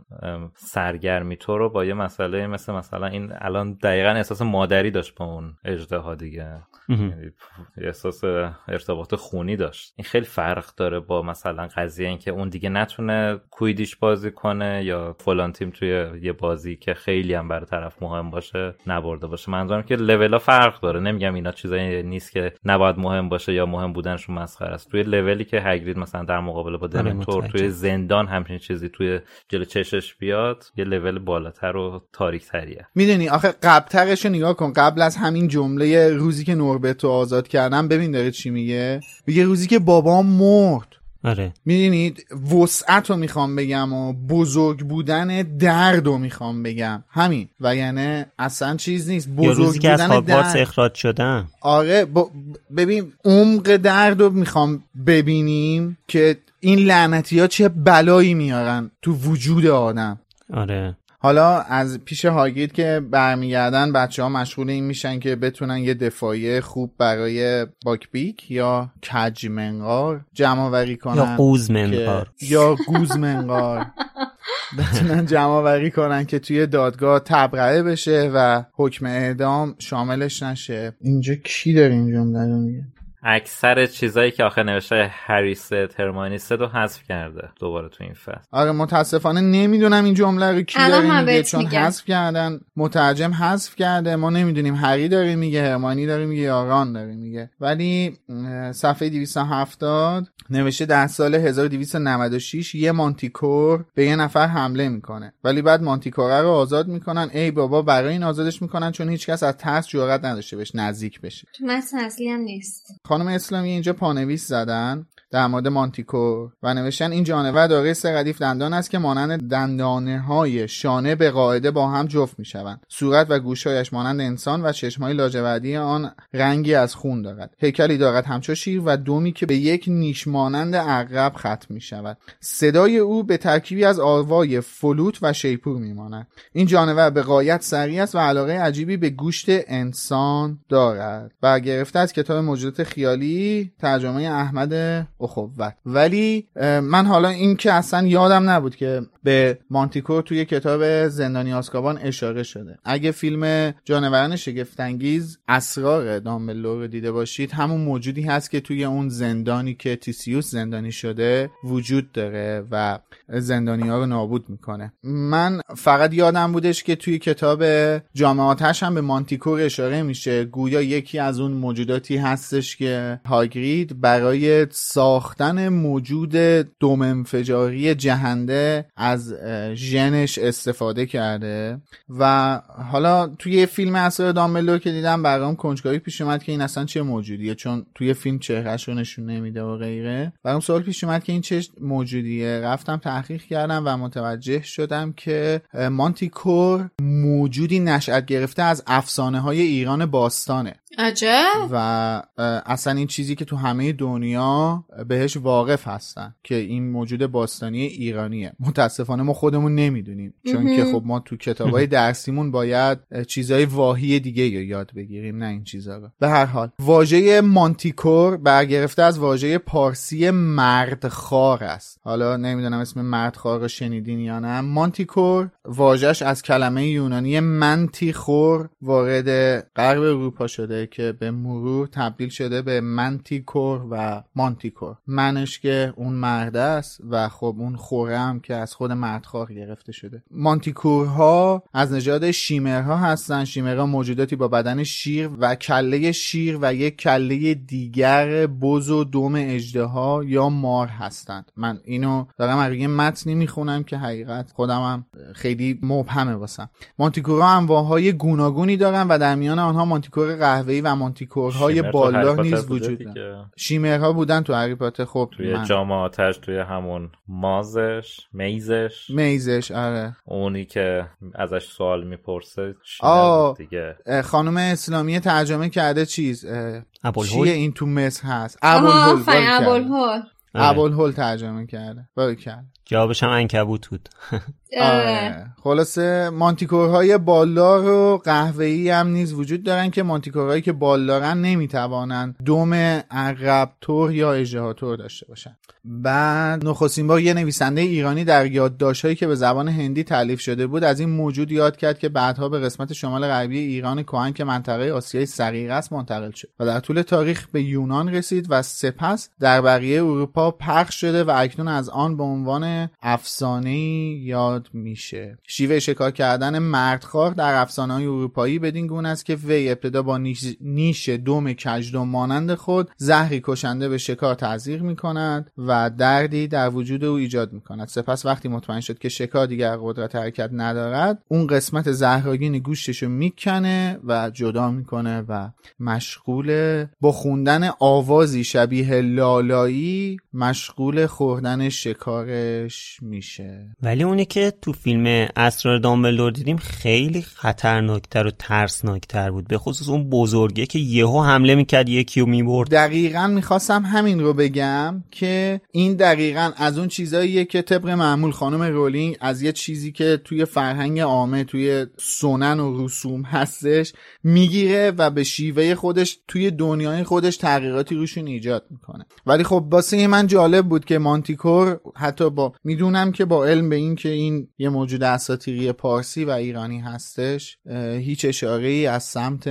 سرگرمی تو رو با یه مسئله مثل مثلا این الان دقیقا احساس مادری داشت با اون اجدها دیگه. یعنی احساس ارتباط خونی داشت. این خیلی فرق داره با مثلا قضیه اینکه اون دیگه نتونه کویدیش بازی کنه یا فلان تیم توی یه بازی که خیلی هم برای طرف مهم باشه نبرده باشه. منظورم که لولا فرق داره. نمیگم اینا چیزایی نیست که نباید مهم باشه یا مهم بودنشون مسخره است. توی لولی که هگرید مثلا در مقابله با آره، دمنتور توی زندان همچین چیزی توی جلو چشش بیاد یه لول بالاتر و تاریک تریه می‌دونی آخه قبلترش رو نگاه کن. قبل از همین جمله روزی که نوربت رو آزاد کردم ببین داره چی میگه؟ میگه روزی که بابام مرد. آره. می‌دونید وسعت رو می‌خوام بگم و بزرگ بودن درد رو می‌خوام بگم. همین. و یعنی اصلا چیز نیست. بزرگ روزی که از بودن درد. اخراج شدم. آره ب- ببین عمق درد رو می‌خوام ببینیم که این لعنتی ها چه بلایی میارن تو وجود آدم. آره. حالا از پیش هاگرید که برمیگردن بچه ها مشغول این میشن که بتونن یه دفاعی خوب برای باکبیک یا کج منقار جمع آوری کنن یا قوز منقار. یا گوز منقار بتونن جمع آوری کنن که توی دادگاه تبرئه بشه و حکم اعدام شاملش نشه. اینجا کی داره این جمله رو میگه؟ اکثر چیزایی که آخر نوشته هریس هرمانی سه رو حذف کرده دوباره تو این فصل. آره متاسفانه نمی‌دونم این جمله رو کی داره میگه چون. حذف کردن مترجم حذف کرده. ما نمی‌دونیم هری داره میگه هرمانی داره میگه یا ران داره میگه. ولی صفحه 270 نوشته در سال 1296 یه مانتیکور به یه نفر حمله می‌کنه. ولی بعد مانتیکوره رو آزاد می‌کنن. ای بابا برای این آزادش می‌کنن چون هیچکس از ترس جرئت نداشته بهش نزدیک بشه. تو متن اصلی هم نیست. خانم اسلامی اینجا پانویس زدن؟ در مورد مانتیکور و نوشتن این جانور دارای سه ردیف دندان است که مانند دندانه های شانه به قاعده با هم جفت می شوند صورت و گوشهایش مانند انسان و چشمهای لاجوردی آن رنگی از خون دارد. هیکلی دارد همچو شیر و دومی که به یک نیش مانند عقرب ختم می شود صدای او به ترکیبی از آوای فلوت و شیپور می ماند این جانور به قایت سریع است و علاقه عجیبی به گوشت انسان دارد. برگرفته از کتاب موجودات خیالی ترجمه احمد اخوت ولی من حالا این که اصلا یادم نبود که به مانتیکور توی کتاب زندانی آسکابان اشاره شده. اگه فیلم جانوران شگفتانگیز اسرار دامبلور رو دیده باشید همون موجودی هست که توی اون زندانی که تیسیوس زندانی شده وجود داره و زندانی ها رو نابود می‌کنه. من فقط یادم بودش که توی کتاب جامعاتش هم به مانتیکور اشاره میشه. گویا یکی از اون موجوداتی هستش که هاگرید برای ساختن موجود دوم انفجاری جهنده ژنش استفاده کرده و حالا توی فیلم اصلا دامبلور که دیدم برام کنجکاوی پیش اومد که این اصلا چه موجودیه چون توی فیلم چهرهش رو نشون نمیده و غیره. برام سوال پیش اومد که این چه موجودیه؟ رفتم تحقیق کردم و متوجه شدم که مانتیکور موجودی نشأت گرفته از افسانه های ایران باستانه. عجب. و اصلا این چیزی که تو همه دنیا بهش واقف هستن که این موجود باستانی ایرانیه. متاسفانه ما خودمون نمی‌دونیم چون که خب ما تو کتابای درسیمون باید چیزای واهی دیگه یا یاد بگیریم نه این چیزا رو. به هر حال واژه مانتیکور برگرفته از واژه پارسی مردخار است. حالا نمی‌دونم اسم مردخار رو شنیدین یا نه. مانتیکور واژش از کلمه یونانی منتیخور وارد غرب اروپا شده که به مرور تبدیل شده به منتیکور و مانتیکور. منش که اون مرده است و خب اون خوره هم که از خود مردخار گرفته شده. مانتیکورها از نژاد شیمرها هستن. شیمرها موجوداتی با بدن شیر و کله شیر و یک کله دیگر بز و دوم اجده یا مار هستند. من اینو دارم از متنی می‌خونم که حقیقت خودم هم خیلی مبهمه واسم. مانتیکورها انواعهای گوناگونی دارن و در میان آنها مانتیکور قهوه‌ای و مانتیکورهای بالا نیز وجود دارن شیمرها بودن تو هری خب توی جام آتش توی همون مازش میزش. میزش آره. اونی که ازش سوال می‌پرسه دیگه؟ خانم اسلامی ترجمه کرده چیز چیه این تو مصر هست؟ ابوالهول ابوالهول. ترجمه کرده. کرده جوابش هم انکبوت بود. آره. خلاصه مانتیکورهای بالدار و قهوه‌ای هم نیز وجود دارن که مانتیکورهایی که بالدارن نمی‌توانند دوم عقربتور یا اژدهاتور داشته باشن. بعد نخستین بار یه نویسنده ایرانی در یادداشتهایی که به زبان هندی تعلیف شده بود از این موجود یاد کرد که بعدها به قسمت شمال غربی ایران کهن که منطقه آسیای صغیر است منتقل شد و در طول تاریخ به یونان رسید و سپس در بقیه اروپا پخش شده و اکنون از آن به عنوان افسانه یاد میشه. شیوه شکار کردن مردخوار در افسانه های اروپایی بدین گونه است که وی ابتدا با نیش, دوم کژدم مانند خود زهری کشنده به شکار تزریق می‌کند و دردی در وجود او ایجاد می‌کند. سپس وقتی مطمئن شد که شکار دیگر قدرت حرکت ندارد اون قسمت زهراگین گوشتش رو می‌کنه و جدا می‌کنه و مشغول با خوندن آوازی شبیه لالایی مشغول خوردن شکارش میشه. ولی اونی که تو فیلم اسرار دامبلدور دیدیم خیلی خطرناکتر و ترسناکتر بود. به خصوص اون بزرگه که یهو حمله می‌کرد یکی رو می‌برد. دقیقا می‌خواستم همین رو بگم که این دقیقا از اون چیزاییه که طبق معمول خانم رولینگ از یه چیزی که توی فرهنگ عامه توی سنن و رسوم هستش می‌گیره و به شیوه خودش توی دنیای خودش تغییراتی روشون ایجاد می‌کنه. ولی خب واسه من جالب بود که مانتیکور حتی با می‌دونم که با علم به این که این یه موجود اساطیری پارسی و ایرانی هستش هیچ اشاره ای از سمت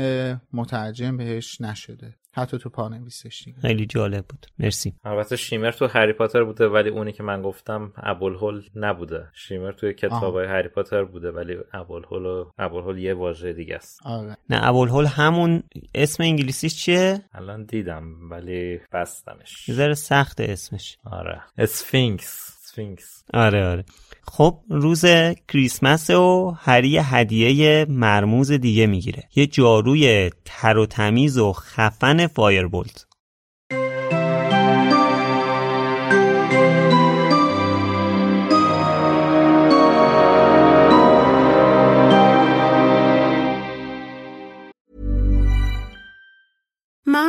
مترجم بهش نشده. حتی تو پانویسش خیلی جالب بود. مرسی. البته شیمر تو هری پاتر بوده ولی اونی که من گفتم ابوالهول نبوده. شیمر توی کتابای هری پاتر بوده ولی ابوالهول و ابوالهول یه واژه دیگه است. آره. نه ابوالهول همون اسم انگلیسیش چیه؟ الان دیدم ولی بستمش. یه سخت اسمش. آره. sphinx. sphinx آره آره. خب روز کریسمس و هری هدیه مرموز دیگه می‌گیره. یه جاروی تر و تمیز و خفن فایربولت.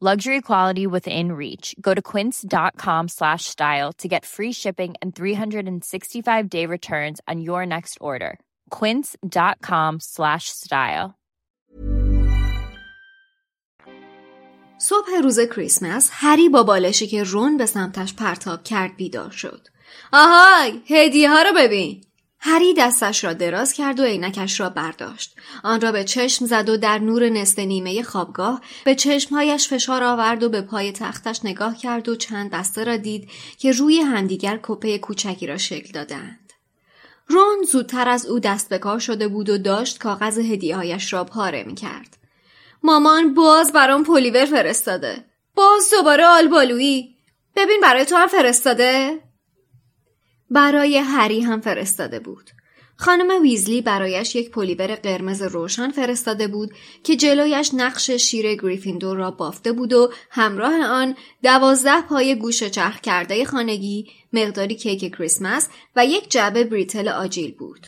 Luxury quality within reach. Go to quince.com slash style to get free shipping and 365 day returns on your next order. quince.com slash style صبح روز کریسمس هری با بالشی که رون به سمتش پرتاب کرد بیدار شد. آهای هدیه ها رو ببین. هری دستش را دراز کرد و عینکش را برداشت. آن را به چشم زد و در نور نصف نیمه خوابگاه به چشمهایش فشار آورد و به پای تختش نگاه کرد و چند بسته را دید که روی همدیگر کپه کوچکی را شکل دادند. رون زودتر از او دست به کار شده بود و داشت کاغذ هدیههایش را پاره می کرد. مامان باز برام پلیور فرستاده. باز دوباره آلبالویی. ببین برای تو هم فرستاده؟ برای هری هم فرستاده بود. خانم ویزلی برایش یک پلیور قرمز روشن فرستاده بود که جلویش نقش شیر گریفیندور را بافته بود و همراه آن دوازده پای گوشت چرخ کرده خانگی، مقداری کیک کریسمس و یک جعبه بریتل آجیل بود.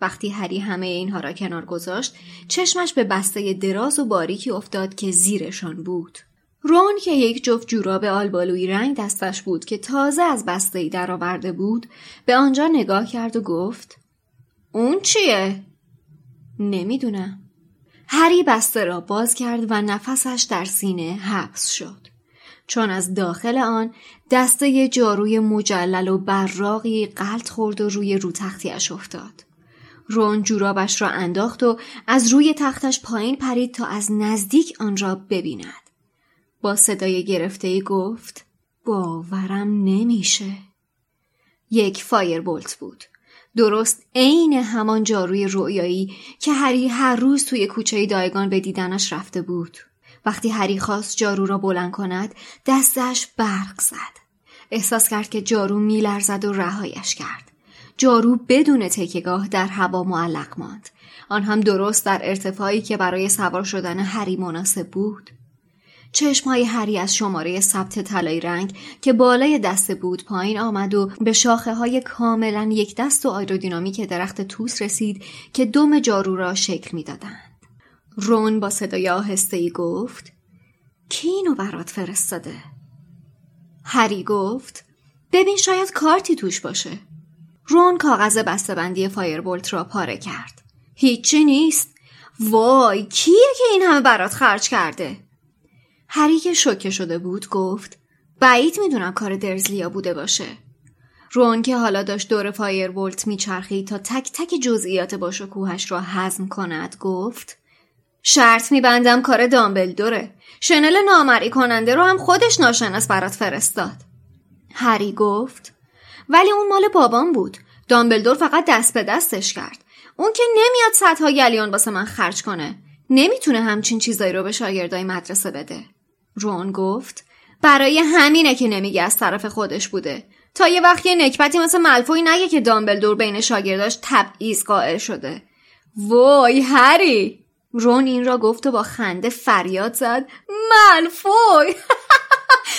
وقتی هری همه اینها را کنار گذاشت، چشمش به بسته دراز و باریکی افتاد که زیرشان بود. رون که یک جفت جوراب آلبالوی رنگ دستش بود که تازه از بستهای درآورده بود به آنجا نگاه کرد و گفت اون چیه؟ نمی‌دونم. هری بسته را باز کرد و نفسش در سینه حبس شد. چون از داخل آن دسته جاروی مجلل و براقی قلط خورد و روی رو تختیش افتاد. رون جورابش را انداخت و از روی تختش پایین پرید تا از نزدیک آن را ببیند. با صدای گرفته گفت باورم نمیشه. یک فایر بولت بود. درست عین همان جاروی رویایی که هری هر روز توی کوچه دایگان به دیدنش رفته بود. وقتی هری خواست جارو را بلند کند دستش برق زد. احساس کرد که جارو میلرزد و رهایش کرد. جارو بدون تکگاه در هوا معلق ماند. آن هم درست در ارتفاعی که برای سوار شدن هری مناسب بود. چشمهای هری از شماره ثبت طلایی رنگ که بالای دست بود پایین آمد و به شاخه های کاملا یک دست و آیرودینامیک درخت توس رسید که دم جارو را شکل می‌دادند. رون با صدای آهسته ای گفت کی اینو برات فرستاده؟ هری گفت ببین شاید کارتی توش باشه. رون کاغذ بسته‌بندی فایربولت را پاره کرد. هیچی نیست. وای کیه که این همه برات خرج کرده؟ هری که شوکه شده بود گفت بعید می‌دونم کار درزلیا بوده باشه. رون که حالا داشت دور فایربولت میچرخید تا تک تک جزئیات با شکوهش را هضم کند گفت شرط میبندم کار دامبلدوره. شنل نامری کننده رو هم خودش ناشناس برات فرستاد. هری گفت ولی اون مال بابام بود. دامبلدور فقط دست به دستش کرد. اون که نمیاد صدها گلیون واسه من خرج کنه. نمی‌تونه همچین چیزایی رو به شاگردای مدرسه بده. رون گفت. برای همینه که نمیگه از طرف خودش بوده. تا یه وقت یه نکبتی مثل ملفوی نگه که دامبلدور بین شاگرداش تبعیض قائل شده. وای هری! رون این را گفت و با خنده فریاد زد. ملفوی!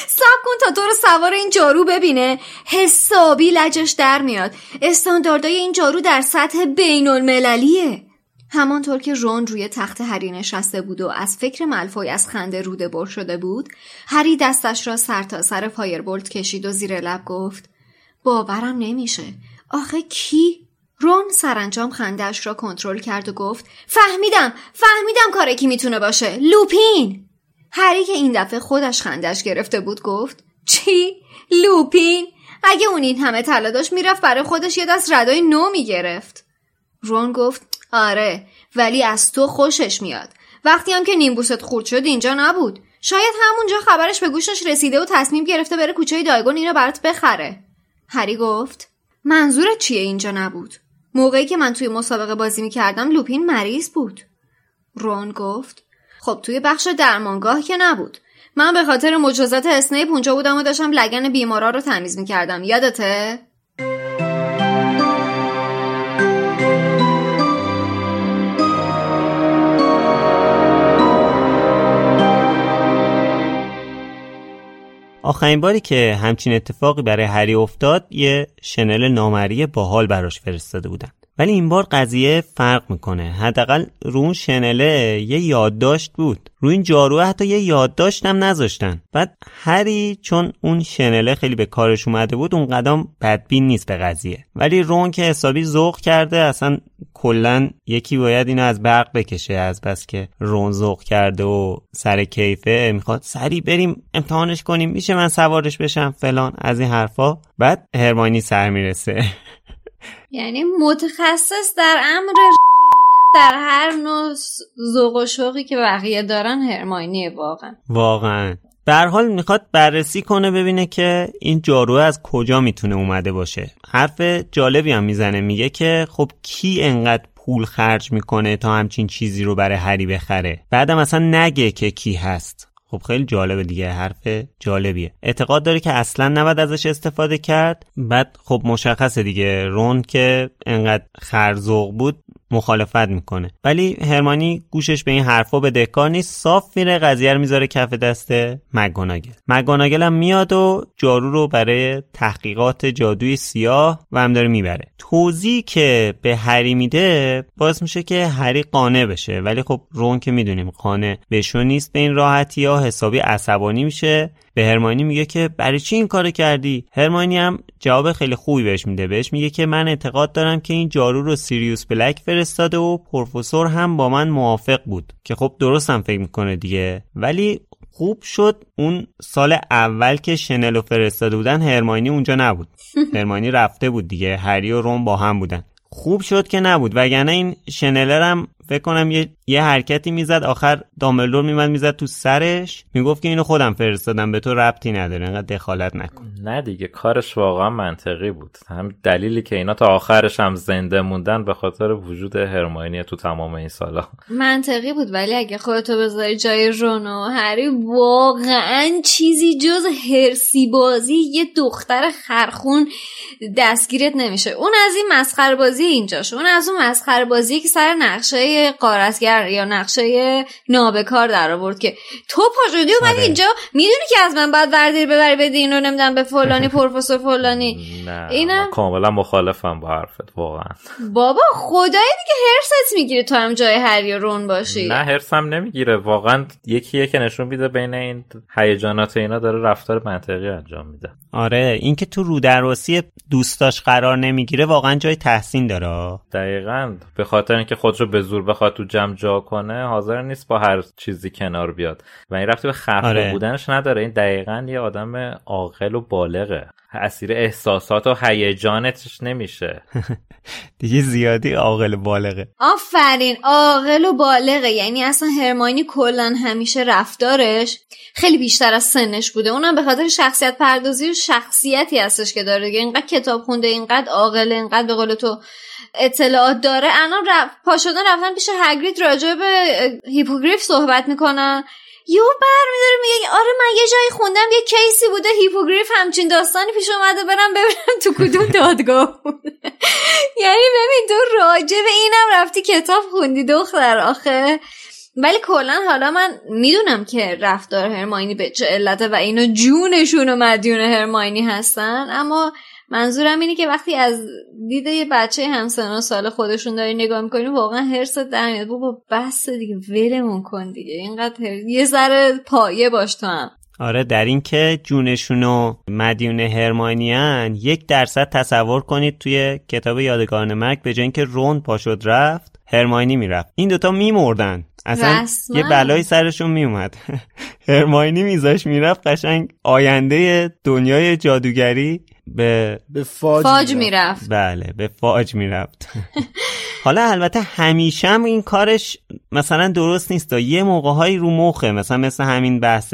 سب کن تا تو رو سوار این جارو ببینه. حسابی لجش در میاد. استانداردهای این جارو در سطح بین المللیه همانطور که رون روی تخت هری نشسته بود و از فکر ملفوی از خنده روده بر شده بود هری دستش را سر تا سر فایربولت کشید و زیر لب گفت باورم نمیشه. آخه کی؟ رون سرانجام خندهاش را کنترل کرد و گفت فهمیدم فهمیدم کار کی می‌تونه باشه. لوپین. هری که این دفعه خودش خندش گرفته بود گفت چی؟ لوپین؟ اگه اون این همه طلا داشت می‌رفت برای خودش یه دست ردای نو می‌گرفت. رون گفت آره ولی از تو خوشش میاد. وقتی هم که نیمبوست خورد شد اینجا نبود. شاید همونجا خبرش به گوشش رسیده و تصمیم گرفته بره کوچه دایگون اینو برات بخره. هری گفت منظورت چیه اینجا نبود؟ موقعی که من توی مسابقه بازی می‌کردم لوپین مریض بود. رون گفت خب توی بخش درمانگاه که نبود. من به خاطر مجازات اسنیپ اونجا بودم و داشتم لگن بیمارا رو تمیز می‌کردم. یادته؟ آخرین باری که همچین اتفاقی برای هری افتاد یه شنل نامری باحال براش فرستاده بودن. ولی این بار قضیه فرق می‌کنه. حداقل رو اون شنله یه یادداشت بود. رو این جارو حتی یه یادداشت هم نذاشتن. بعد هری چون اون شنله خیلی به کارش اومده بود اون قدم بدبین نیست به قضیه. ولی رون که حسابی ذوق کرده اصلا کلا یکی باید اینو از برق بکشه از بس که رون ذوق کرده و سر کیفه می‌خواد. سری بریم امتحانش کنیم میشه من سوارش بشم فلان از این حرفا. بعد هرمانی سر می‌رسه. یعنی متخصص در امر در هر نوع ذوق و شوقی که بقیه دارن هرماینی واقعا. واقعا. در حال می‌خواد بررسی کنه ببینه که این جارو از کجا می‌تونه اومده باشه. حرف جالبی هم می‌زنه میگه که خب کی انقدر پول خرج می‌کنه تا همچین چیزی رو برای هری بخره؟ بعدم اصلا نگه که کی هست. خب خیلی جالبه دیگه حرف جالبیه. اعتقاد داره که اصلا نباید ازش استفاده کرد. بعد خب مشخصه دیگه رون که انقدر خرزوق بود مخالفت می‌کنه. ولی هرمانی گوشش به این حرفا به دکار نیست. صاف میره قضیه رو می‌ذاره کف دست مگوناگل مگوناگل هم میاد و جارو رو برای تحقیقات جادوی سیاه و هم داره می‌بره. توضیح که به هری میده باعث میشه که هری قانع بشه. ولی خب رون که می‌دونیم قانع بشو نیست. به این راحتی ها حسابی عصبانی میشه. به هرمانی میگه که برای چی این کارو کردی؟ هرمانی هم جواب خیلی خوبی بهش میده. بهش میگه که من اعتقاد دارم که این جارو رو سیریوس بلک فرستاده و پروفسور هم با من موافق بود. که خب درستم فکر می‌کنه دیگه. ولی خوب شد اون سال اول که شنل و فرستاده بودن هرمانی اونجا نبود. هرمانی رفته بود دیگه. هری و روم با هم بودن. خوب شد که نبود. وگرنه این شنلر هم فکر کنم یه, یه حرکتی می‌زد آخر دامبلدور میمد می‌زد تو سرش. می‌گفت که اینو خودم فرستادم به تو ربطی نداره انقدر دخالت نکن. نه دیگه کارش واقعا منطقی بود. هم دلیلی که اینا تا آخرش هم زنده موندن به خاطر وجود هرماینی تو تمام این سالا. منطقی بود ولی اگه خودتو بذاری جای رونو هری واقعا چیزی جز هرسی بازی یه دختر خرخون دستگیرت نمیشه. اون از این مسخره بازی اینجاش. اون از اون مسخره بازی که سر نقشه قارتگر یا نقشه نابکار در آورد که تو پاجودی اومدی آره. اینجا می‌دونی که از من باید وردیر ببری بدی اینو نمی‌دونم به فلانی پروفسور فلانی. نه اینا؟ کاملا مخالفم با حرفت واقعا. بابا خدای دیگه هرست می‌گیره تو هم جای هری و رون باشی. نه هرسم نمی‌گیره. واقعا یکیه که نشون میده بین این هیجانات اینا داره رفتار منطقی انجام میده. آره اینکه تو رودرواسی دوستاش قرار نمی‌گیره واقعا جای تحسین داره. دقیقا. به خاطر اینکه خود رو به زور بخواد تو جمع جا کنه حاضر نیست با هر چیزی کنار بیاد. و این رفتی به خفه آره. بودنش نداره. این دقیقا یه آدم عاقل و بالغه. اسیر احساسات و هیجانتش نمیشه. دیگه زیادی عاقل بالغه. آفرین عاقل و بالغه. یعنی اصلا هرماینی کلا همیشه رفتارش خیلی بیشتر از سنش بوده. اونم به خاطر شخصیت پردازی و شخصیتی هستش که داره اینقدر کتاب خونده اینقدر عاقل اینقدر به قول تو اطلاعات داره الان رفت پا شدن رفتن پیش هاگرید راجع به هیپوگریف صحبت می‌کنن. یو برمیداره میگه آره من یه جایی خوندم یه case ی بوده هیپوگریف همچین داستانی پیش اومده برم ببینم تو کدوم دادگاه یعنی ببین تو راجع به اینم رفتی کتاب خوندی دختر آخه. ولی کلا حالا من می‌دونم که رفتار هرماینی به چه علته و اینا جونشون و مدیون هرماینی هستن اما منظورم اینه که وقتی از دید یه بچه همسن و سال خودشون داری نگاه می‌کنی واقعا هرست در میاد. بابا بس دیگه ولمون کن دیگه. اینقدر یه ذره پایه باش تو هم. آره در این که جونشون و مدیون هرمانیان یک درصد تصور کنید توی کتاب یادگاران مرگ به جای اینکه رون پاشد رفت هرماینی می‌رفت. این دوتا میمردن. اصلا یه بلایی سرشون میومد هرماینی میذاش می‌رفت قشنگ آینده دنیای جادوگری. به به فاج, فاج می‌رفت. بله به فاج می‌رفت. حالا البته همیشه هم این کارش مثلا درست نیست یه موقع های رو مخه مثلا مثل همین بحث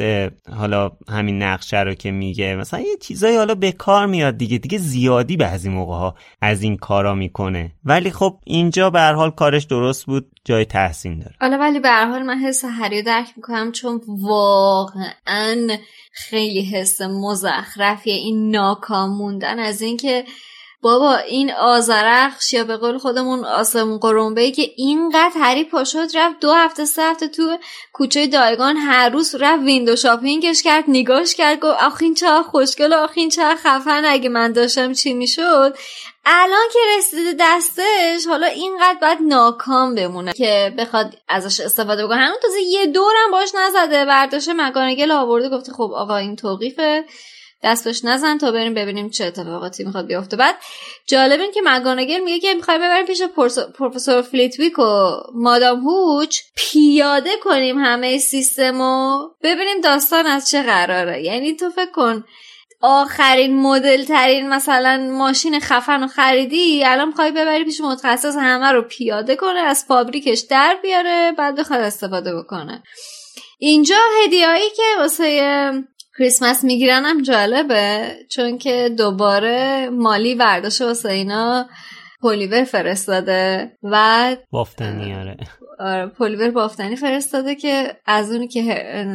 حالا همین نقشه رو که میگه مثلا یه چیزایی حالا به کار میاد دیگه دیگه زیادی بعضی موقع ها از این کارا می‌کنه. ولی خب اینجا به هر حال کارش درست بود جای تحسین داره. حالا ولی به هر حال من حس هری درک می‌کنم چون واقعا خیلی حس مزخرفیه این ناکام موندن از اینکه بابا این آزرخش یا به قول خودمون آسمون قرنبه ای که اینقدر هری پاشد رفت دو هفته سه هفته تو کوچه دایگان هر روز رفت ویندو شاپینگش کرد نگاش کرد گفت آخین چه خوشگل آخین چه خفن اگه من داشتم چی می‌شد؟ الان که رسیده دستش حالا اینقدر باید ناکام بمونه که بخواد ازش استفاده بکنه. همون تازه یه دورم باش نزده برداشت مکانگل آورده گفته خب آقا این توقیفه. دستش نزن تا بریم ببینیم چه اتفاقاتی می‌خواد بیفته. بعد جالب این که مگانگل میگه که می‌خوای ببریم پیش پروفسور فلیتویک و مادام هوچ. پیاده کنیم همه سیستمو ببینیم داستان از چه قراره. یعنی تو فکر کن آخرین مدل ترین مثلا ماشین خفن و خریدی الان می‌خوای ببری پیش متخصص همه رو پیاده کنه از فابریکش در بیاره بعد بخواد استفاده بکنه. اینجا هدیهایی که واسه کریسمس می‌گیرن هم جالبه چون که دوباره مالی برداشت واسه اینا پولیور فرستاده و بافتنی آره. آره پولیور بافتنی فرستاده که از اونی که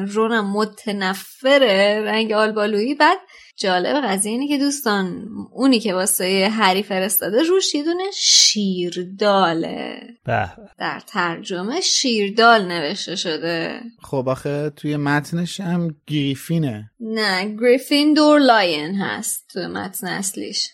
رونم متنفره رنگ آلبالویی بعد جالب قضیه اینه که دوستان اونی که واسه هری فرستاده روش یه دونه شیرداله. در ترجمه شیردال نوشته شده. خب آخه توی متنش هم griffin ه. نه Gryffindor lion هست توی متن اصلیش.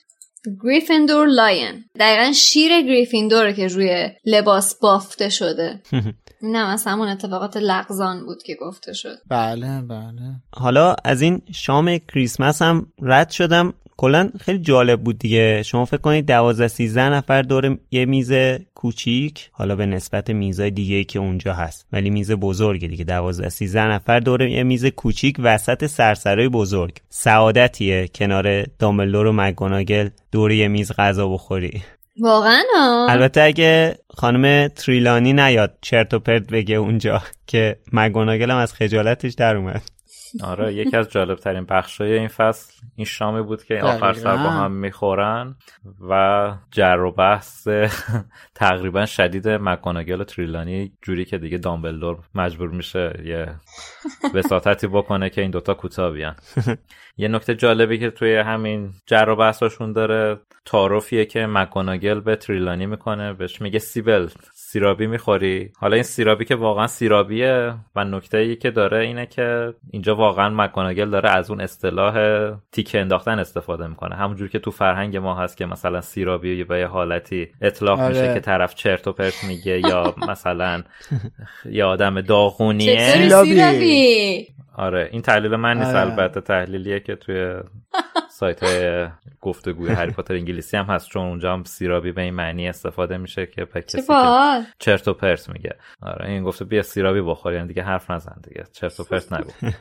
Gryffindor lion دقیقا شیر گریفیندور که روی لباس بافته شده. نه مثلا همون اتفاقات لغزان بود که گفته شد. بله بله. حالا از این شام کریسمس هم رد شدم. کلا خیلی جالب بود دیگه. شما فکر کنید دوازده سیزده نفر دور یه میز کوچیک حالا به نسبت میزای دیگه که اونجا هست. ولی میز بزرگ دیگه. دوازده سیزده نفر دور یه میز کوچیک وسط سرسرای بزرگ. سعادتیه کنار دامبلدور و مگوناگل دور یه میز غذا بخوری. واقعا البته اگه خانم تریلانی نیاد چرت و پرت بگه اونجا که مگوناگل هم از خجالتش در اومد. آره یکی از جالب ترین بخشای این فصل این شامی بود که آخر سر با هم می‌خورن و جر و بحث تقریبا شدید مکاناگل و تریلانی جوری که دیگه دامبلدور مجبور میشه یه وساطتی بکنه که این دوتا کوتاه بیان. یه نکته جالبی که توی همین جر و بحثاشون داره تعارفیه که مکاناگل به تریلانی می‌کنه بهش میگه سیبل. سیرابی می‌خوری؟ حالا این سیرابی که واقعا سیرابیه و نکته ای که داره اینه که اینجا واقعا مکاناگل داره از اون اصطلاح تیکه انداختن استفاده می‌کنه. همونجور که تو فرهنگ ما هست که مثلا سیرابی به یه حالتی اطلاق میشه آره. که طرف چرت و پرت میگه یا مثلا یه آدم داغونیه. سیرابی؟ آره این تحلیل من نیست آره. البته تحلیلیه که توی سایت های گفتگوی هری پاتر انگلیسی هم هست چون اونجا هم سیرابی به این معنی استفاده میشه که به کسی که. چرت و پرت میگه. آره این گفته بیا سیرابی بخور یعنی دیگه حرف نزن دیگه. چرت و پرت نگو.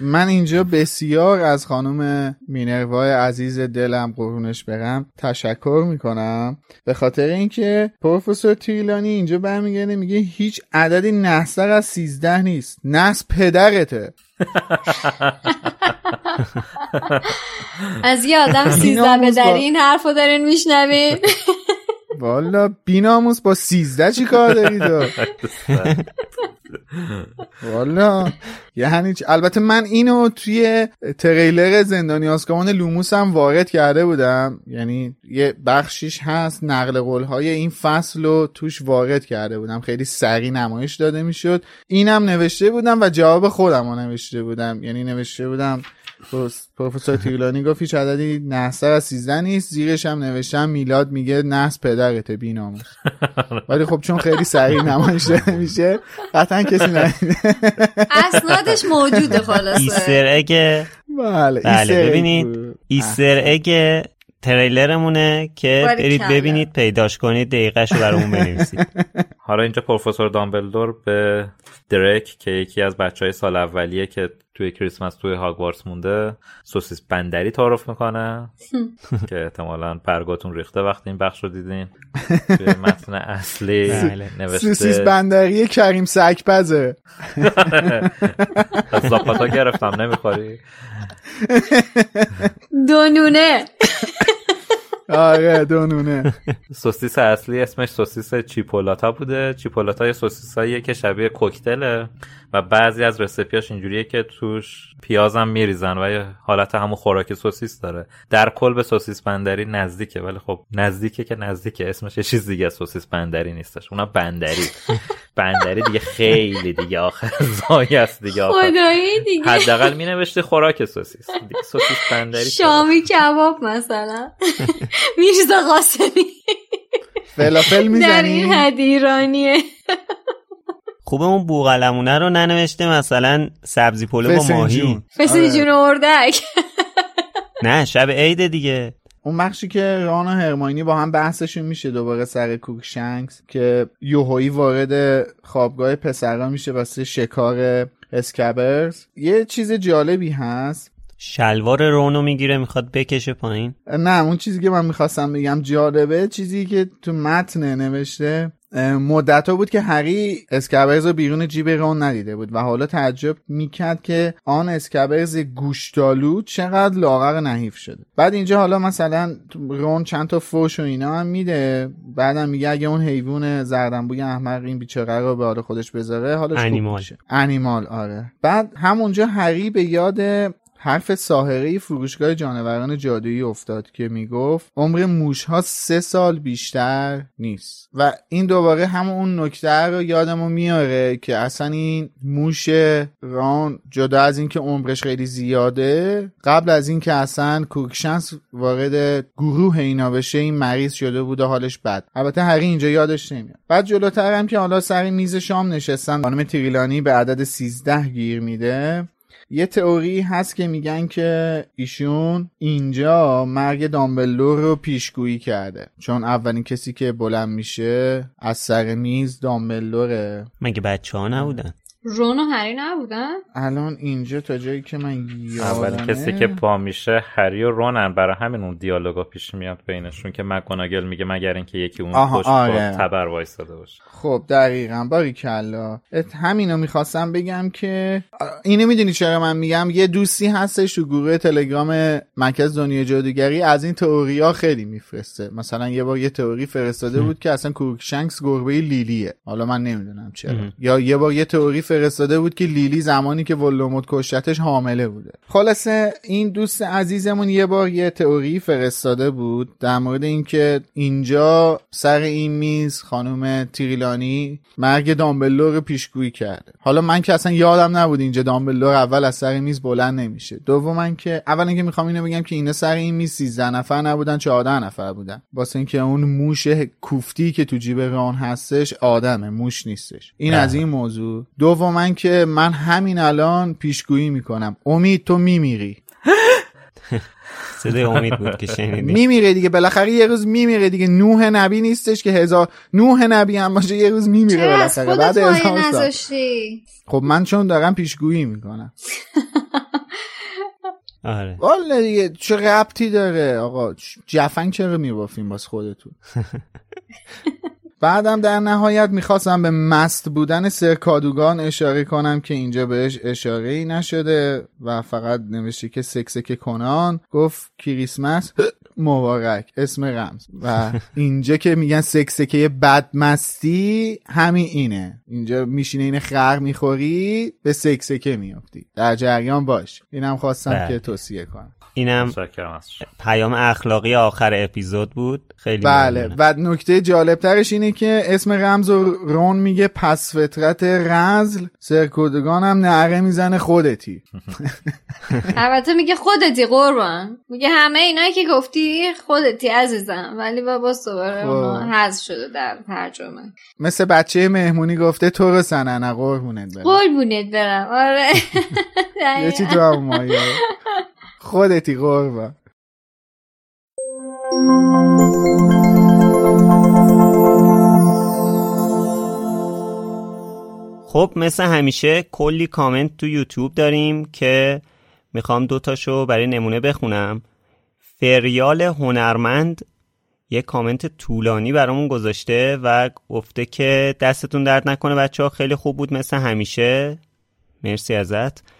من اینجا بسیار از خانم مینروای عزیز دلم قرونش برم تشکر می‌کنم. به خاطر اینکه پروفسور تریلانی اینجا برمیگرده میگه هیچ عددی نحستر از سیزده نیست. نحس پدرته. از یه آدم سیزده به در این حرف رو دارین میشنوین. والا بیناموس با سیزده چی کار داری تو؟ والا. یعنی؟ البته من اینو توی تریلر زندانی آسکابان لوموس هم وارد کرده بودم. یعنی یه بخشیش هست نقل قول های این فصل رو توش وارد کرده بودم. خیلی سریع نمایش داده می‌شد. اینم نوشته بودم و جواب خودم رو نوشته بودم. یعنی نوشته بودم پروفسور تیرلانی گفت هیچ عددی نحستر از سیزده نیست. زیرش هم نوشتم میلاد میگه نحس پدرته بیناموس. ولی خب چون خیلی سریع نمایش داده میشه قطعا کسی ندیده اسنادش موجوده خلاصه. Easter egg بله بله Easter egg ببینید. Easter egg تریلرمونه که برید ببینید پیداش کنید دقیقهشو برامون بنویسید. حالا اینجا پروفسور دامبلدور به درک که یکی از بچه های سال اولیه که توی کریسمس توی هاگوارتس مونده سوسیس بندری تعارف می‌کنه. که احتمالا برگاتون ریخته وقتی این بخش رو دیدین. توی متن اصلی بله. نوشته. سوسیس بندری کریم سکپزه از زاپاتا گرفتم نمی‌خوری؟ دونونه آره دونونه. سوسیس اصلی اسمش سوسیس چیپولاتا بوده. چیپولاتا یه سوسیساییه که شبیه کوکتله و بعضی از رسیپیاش اینجوریه که توش پیازم میریزن و یه حالت همون خوراک سوسیس داره. در کل به سوسیس بندری نزدیکه ولی خب نزدیکه که نزدیکه. اسمش یه چیز دیگه سوسیس بندری نیستش. اونا بندری. بندری دیگه خیلی دیگه آخر ضایع است دیگه خدایی دیگه. حداقل می نوشته خوراک سوسیس. دیگه سوسیس بندری شامی کباب مثلا. میرزا قاسمی. فلافل می‌زنی؟ در این حد ایرانیه. خوبه اون بوقلمونه رو ننوشته مثلا سبزی پلو با ماهی. فسنجون اردک. نه شب عید دیگه. اون بخشی که ران و هرماینی با هم بحثشون میشه دوباره سر کروکشنکس که یهویی وارد خوابگاه پسرا میشه واسه شکار اسکبرز یه چیز جالبی هست. شلوار رونو می‌گیره می‌خواد بکشه پایین؟ نه اون چیزی که من می‌خواستم بگم جالبه چیزی که تو متن نوشته مدت ها بود که هری اسکبرز رو بیرون جیب رون ندیده بود و حالا تعجب می‌کرد که آن اسکبرز گوشتالو چقدر لاغر نحیف شده. بعد اینجا حالا مثلا رون چند تا فوش و اینا هم میده بعدم میگه اگه اون حیوان زردنبوی احمق این بیچاره رو به حال خودش بذاره حالش انیمال. انیمال آره. بعد همونجا هری به یاد حرف ساهره فروشگاه جانوران جادویی افتاد که می‌گفت عمر موش ها سه سال بیشتر نیست. و این دوباره همون اون نکته رو یادمو میاره که اصلا این موش ران جدا از اینکه عمرش خیلی زیاده قبل از اینکه اصلا کوکشنس وارد گروه اینا بشه این مریض شده بود و حالش بد. البته هری اینجا یادش نمیاد. بعد جلوتر هم که حالا سر میز شام نشستن خانم تریلانی به عدد 13 گیر میده. یه تئوری هست که میگن که ایشون اینجا مرگ دامبلور رو پیشگویی کرده. چون اولین کسی که بلند میشه از سر میز دامبلوره مگه بچه ها نبودن؟ رون و هری نبودن؟ الان اینجا تا جایی که من یادمه. اول کسی که پا میشه هری و رونن. برای همین اون دیالوگا پیش میاد بینشون که مکوناگل میگه مگر اینکه یکی اون پشت آره. تبر وایساده باشه. خب دقیقا. باری کلا. همینو می‌خواستم بگم که اینو می‌دونی چرا من میگم؟ یه دوستی هستش تو گروه تلگرام مرکز دنیا جادوگری از این تئوریا خیلی میفرسته. مثلا یه بار یه تئوری فرستاده بود که اصلا کروکشنکس گربه لیلیه. حالا من نمی‌دونم چرا. یا یه بار یه تئوری فرستاده بود که لیلی زمانی که ولدمورت کشتش حامله بوده. خلاصه این دوست عزیزمون یه بار یه تئوری فرستاده بود در مورد اینکه اینجا سر این میز خانم تریلانی مرگ دامبلور رو پیشگویی کرده. حالا من که اصلا یادم نبود اینجا دامبلور اول از سر میز بلند نمیشه. دوم که اول اینکه می‌خوام اینو بگم که اینا سر این میز 13 نفر نبودن 14 نفر بودن. واسه اینکه اون موش کوفتی که تو جیب ران هستش آدمه موش نیستش. این از این موضوع. دوما که من همین الان پیشگویی می‌کنم. امید تو میمیری. صدای امید بود که شنیدی میمیره دیگه بالاخره یه روز میمیره دیگه. نوح نبی نیستش که هزار نوح نبی هم باشه یه روز میمیره بالاخره. بعد هزار خب من چون دارم پیشگویی می‌کنم. آره. والا دیگه چه ربطی داره؟ آقا جفنگ چرا میبافیم باز خودتون؟ بعدم در نهایت می‌خواستم به مست بودن سرکادوگان اشاره کنم که اینجا بهش اشاره ای نشده و فقط نوشته که سکسک کنان گفت کریسمس. مبارک. اسم رمز. و اینجا که میگن سکسکه بدمستی همین اینه. اینجا میشینه این خر می‌خوری به سکسکه میافتی. در جریان باش. اینم خواستم بله. که توصیه کنم. اینم پیام اخلاقی آخر اپیزود بود. خیلی بله. و نکته جالبترش اینه که اسم رمز و رون میگه پس فطرت رزل. سرکودگان هم نعره می‌زنه خودتی. البته میگه خودتی قربان. میگه همه اینا که گفتی خودتی عزیزم. ولی بابا دوباره خب. حذف شده در ترجمه. مثل بچه مهمونی گفته تو رو سننه. قربونت برم. قربونت برم. آره. یه چی تو هم خودتی قربان. خب مثل همیشه کلی کامنت تو یوتیوب داریم که می‌خوام دوتاشو برای نمونه بخونم. فریال هنرمند یه کامنت طولانی برامون گذاشته و گفته که دستتون درد نکنه بچه ها خیلی خوب بود مثل همیشه. مرسی ازت.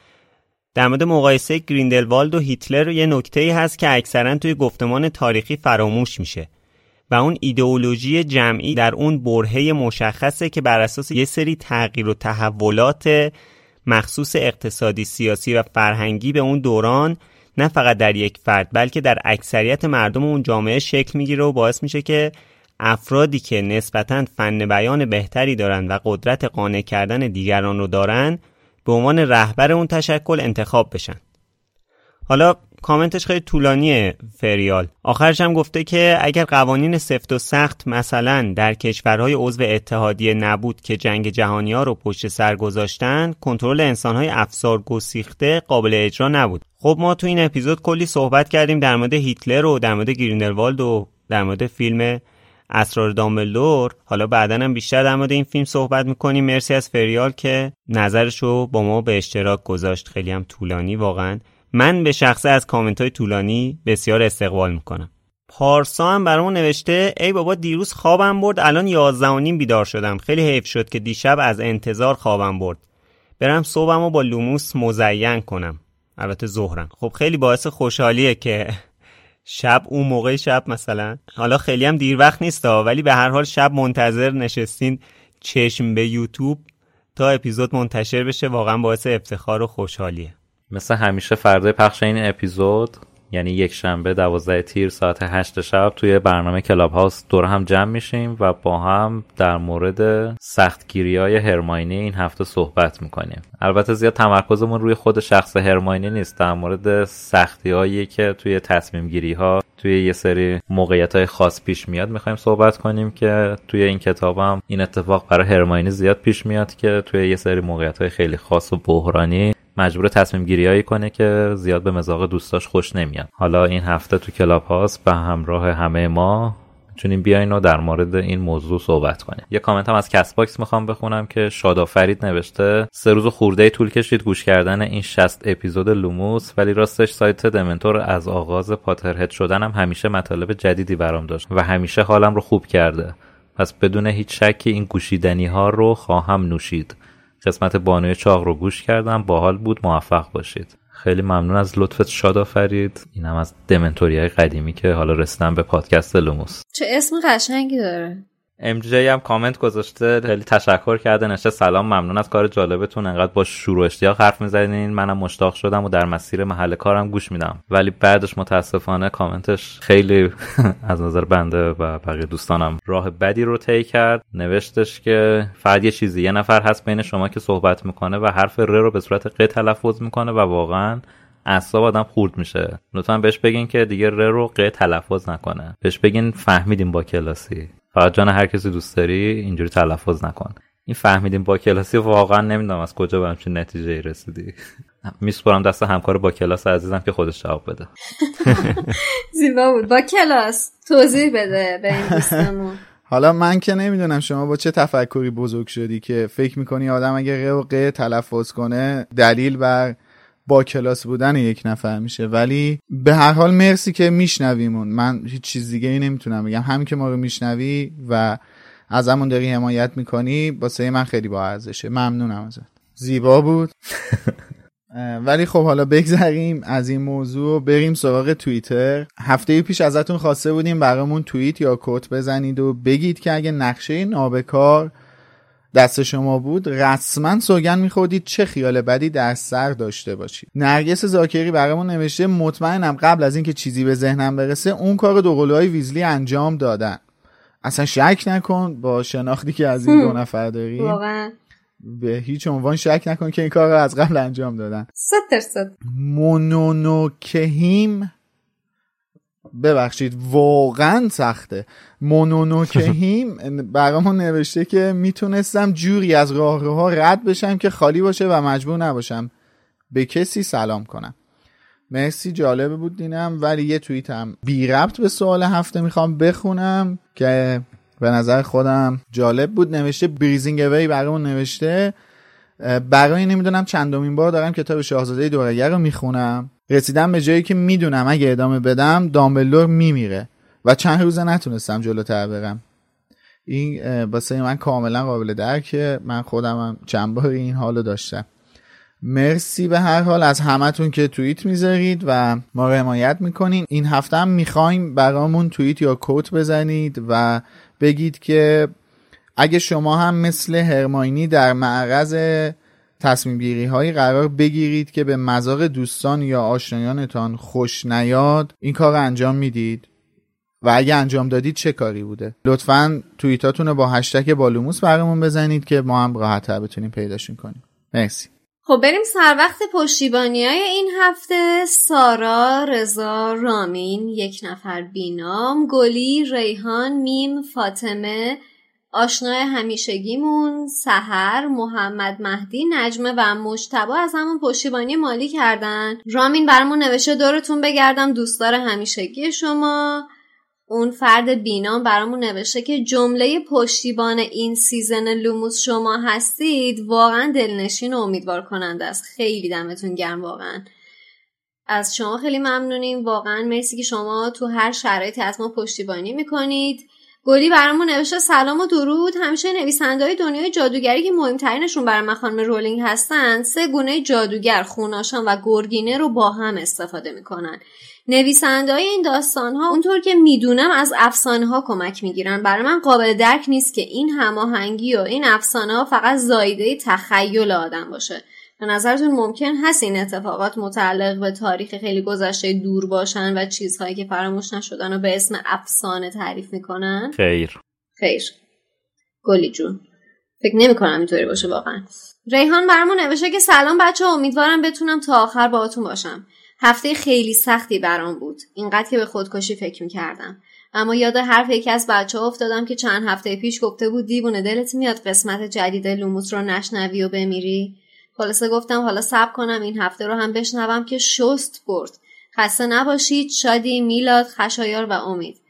در مورد مقایسه گریندلوالد و هیتلر یه نکته ای هست که اکثرا توی گفتمان تاریخی فراموش میشه و اون ایدئولوژی جمعی در اون برهه مشخصه که بر اساس یه سری تغییر و تحولات مخصوص اقتصادی سیاسی و فرهنگی به اون دوران نه فقط در یک فرد بلکه در اکثریت مردم اون جامعه شکل می‌گیره و باعث میشه که افرادی که نسبتا فن بیان بهتری دارن و قدرت قانع کردن دیگران رو دارن به عنوان رهبر اون تشکل انتخاب بشن. حالا کامنتش خیلی طولانیه فریال. آخرش هم گفته که اگر قوانین سفت و سخت مثلا در کشورهای عضو اتحادیه نبود که جنگ جهانی ها رو پشت سر گذاشتن کنترل انسانهای افسار گسیخته قابل اجرا نبود. خب ما تو این اپیزود کلی صحبت کردیم در مورد هیتلر و در مورد گرینلوالد و در مورد فیلم اسرار دامبلدور حالا بعدا هم بیشتر در مورد این فیلم صحبت می‌کنیم. مرسی از فریال که نظرشو با ما به اشتراک گذاشت. خیلی هم طولانی واقعا. من به شخصه از کامنت های طولانی بسیار استقبال می‌کنم. پارسا هم برامون نوشته ای بابا دیروز خوابم برد الان یازده نیم بیدار شدم. خیلی حیف شد که دیشب از انتظار خوابم برد. برم صبحم رو با لوموس مزین کنم. البته ظهرم. خب خیلی باعث خوشحالیه که شب اون موقع شب مثلا. حالا خیلی هم دیر وقت نیست ولی به هر حال شب منتظر نشستین چشم به یوتیوب تا اپیزود منتشر بشه واقعا باعث افتخار و خوشحالیه. مثل همیشه فردای پخش این اپیزود یعنی یک شنبه دوازده تیر ساعت هشت شب توی برنامه Clubhouse دور هم جمع میشیم و با هم در مورد سختگیری های هرماینی این هفته صحبت می‌کنیم. البته زیاد تمرکزمون روی خود شخص هرماینی نیست. در مورد سختی هایی که توی تصمیم گیری ها توی یه سری موقعیت های خاص پیش میاد می‌خوایم صحبت کنیم که توی این کتابم این اتفاق برای هرماینی زیاد پیش میاد که توی یه سری موقعیت های خیلی خاص و بحرانی مجبوره تصمیم گیری کنه که زیاد به مذاق دوستاش خوش نمیاد حالا این هفته تو Clubhouse به همراه همه ما می‌تونیم بیاین و در مورد این موضوع صحبت کنیم. یه کامنت هم از Castbox می‌خوام بخونم که شادآفرید نوشته سه روز و خورده طول کشید گوش کردن این 60 اپیزود لوموس ولی راستش سایت دمنتور از آغاز Potterhead شدنم همیشه مطالب جدیدی برام داشت و همیشه حالم رو خوب کرده. پس بدون هیچ شکی این گوشیدنی ها رو خواهم نوشید. قسمت بانوی چاق رو گوش کردم. باحال بود. موفق باشید. خیلی ممنون از لطفت. شادآفرید. اینم از دمنتوری های قدیمی که حالا رسیدم به پادکست لوموس. چه اسم قشنگی داره. ام هم کامنت گذاشته خیلی تشکر کرده نشه سلام ممنون از کار جالبتون انقدر با شروع اشتیاق حرف می‌زنین. منم مشتاق شدم و در مسیر محل کارم گوش میدم. ولی بعدش متاسفانه کامنتش خیلی از نظر بنده و بقیه دوستانم راه بدی رو طی کرد. نوشتش که فقط یه چیزی یه نفر هست بین شما که صحبت می‌کنه و حرف ر رو به صورت ق تلفظ می‌کنه و واقعا اعصاب آدم خورد میشه. لطفا بهش بگین که دیگه ر رو ق تلفظ نکنه. بهش بگین فهمیدیم با کلاسی. فقط جان هر کسی دوست داری اینجوری تلفظ نکن. این فهمیدیم با کلاسی واقعا نمی‌دونم از کجا به همچین نتیجه رسیدی. میسپرم دست همکار با کلاس عزیزم که خودش جواب بده. زیبا بود. با کلاس توضیح بده به این دوستمون. حالا من که نمی‌دونم شما با چه تفکری بزرگ شدی که فکر می‌کنی آدم اگه ق و ق تلفظ کنه دلیل بر با کلاس بودن یک نفر میشه. ولی به هر حال مرسی که میشنویمون. من هیچ چیز دیگه ای نمی‌تونم بگم. همین که ما رو میشنوی و از همون داری حمایت می‌کنی باسه من خیلی با ارزشه. ممنونم ازت. زیبا بود. ولی خب حالا بگذریم از این موضوع بریم سراغ توییتر. هفته پیش ازتون خواسته بودیم برامون توییت یا کوت بزنید و بگید که اگه نقشه نابکار دست شما بود رسما سوگن میخوردید چه خیال بدی در سر داشته باشید. نرگس زاکری برامون نوشته مطمئنم قبل از اینکه چیزی به ذهنم برسه اون کار دوقلوهای ویزلی انجام دادن. اصلا شک نکن با شناختی که از این دو نفر داریم. واقعا. به هیچ عنوان شک نکن که این کار رو از قبل انجام دادن. صد درصد. مونونوکهیم ببخشید واقعا سخته. مونونوکهیم برامون نوشته که می‌تونستم جوری از راه ها رد بشم که خالی باشه و مجبور نباشم به کسی سلام کنم. مرسی جالبه بود دینم ولی یه توییت هم بی ربط به سوال هفته می‌خوام بخونم که به نظر خودم جالب بود. نوشته بریزینگ اوی برامون نوشته. برای نمی‌دونم چندمین بار دارم کتاب شاهزاده دورگر رو می‌خونم. رسیدم به جایی که می‌دونم اگه ادامه بدم دامبلور میمیره و چند روزه نتونستم جلوتر برم. این واسه من کاملا قابل درکه. من خودم هم چند بار این حالو داشتم. مرسی به هر حال از همتون که توییت می‌ذارید و ما حمایت می‌کنین. این هفته هم می‌خوایم برامون توییت یا کوت بزنید و بگید که اگه شما هم مثل هرماینی در معرض تصمیم گیری هایی قرار بگیرید که به مذاق دوستان یا آشنایانتان خوش نیاد این کار انجام می‌دید. و اگه انجام دادید چه کاری بوده؟ لطفا توییتاتون رو با هشتگ بالوموس برامون بزنید که ما هم راحتتر بتونیم پیداشون کنیم. مرسی. خب بریم سر وقت پشتیبانی های این هفته. سارا، رضا، رامین، یک نفر بینام، گلی، ریحان، میم، فاطمه، آشنای همیشگیمون، سحر، محمد مهدی، نجمه و مجتبی از همون پشتیبانی مالی کردن. رامین برامون نوشته دورتون بگردم دوستدار همیشگی شما. اون فرد بینام برامون نوشته که جمله پشتیبان این season لوموس شما هستید واقعا دلنشین و امیدوار کننده است خیلی دمتون گرم واقعا از شما خیلی ممنونیم واقعا مرسی که شما تو هر شرایطی از ما پشتیبانی می‌کنید گلی برامون نوشته سلام و درود. همیشه نویسنده های دنیای جادوگری که مهمترینشون برای من خانم رولینگ هستن سه گونه جادوگر خوناشان و گرگینه رو با هم استفاده می‌کنن. نویسنده های این داستان ها اونطور که می‌دونم از افسانه ها کمک می‌گیرن. برای من قابل درک نیست که این هماهنگی و این افسانه ها فقط زایده تخیل آدم باشه. به نظرتون ممکن هست این اتفاقات متعلق به تاریخ خیلی گذشته دور باشن و چیزهایی که فراموش نشدن و به اسم افسانه تعریف می‌کنن؟ خیر. خیر. گلی جون. فکر نمی کنم اینطوری باشه واقعا. ریحان برامون نوشته که سلام بچه امیدوارم بتونم تا آخر باهاتون باشم. هفته خیلی سختی برام بود. اینقدر که به خودکشی فکر می‌کردم. اما یاد حرف یکی از بچه ها افتادم که چند هفته پیش گفته بود دیوونه دلت میاد قسمت جدید لوموس رو نشنوی و بمیری؟ خلاصه گفتم حالا سب کنم این هفته رو هم بشنوم که شست برد. خسته نباشید. شادی میلاد خشایار و امید.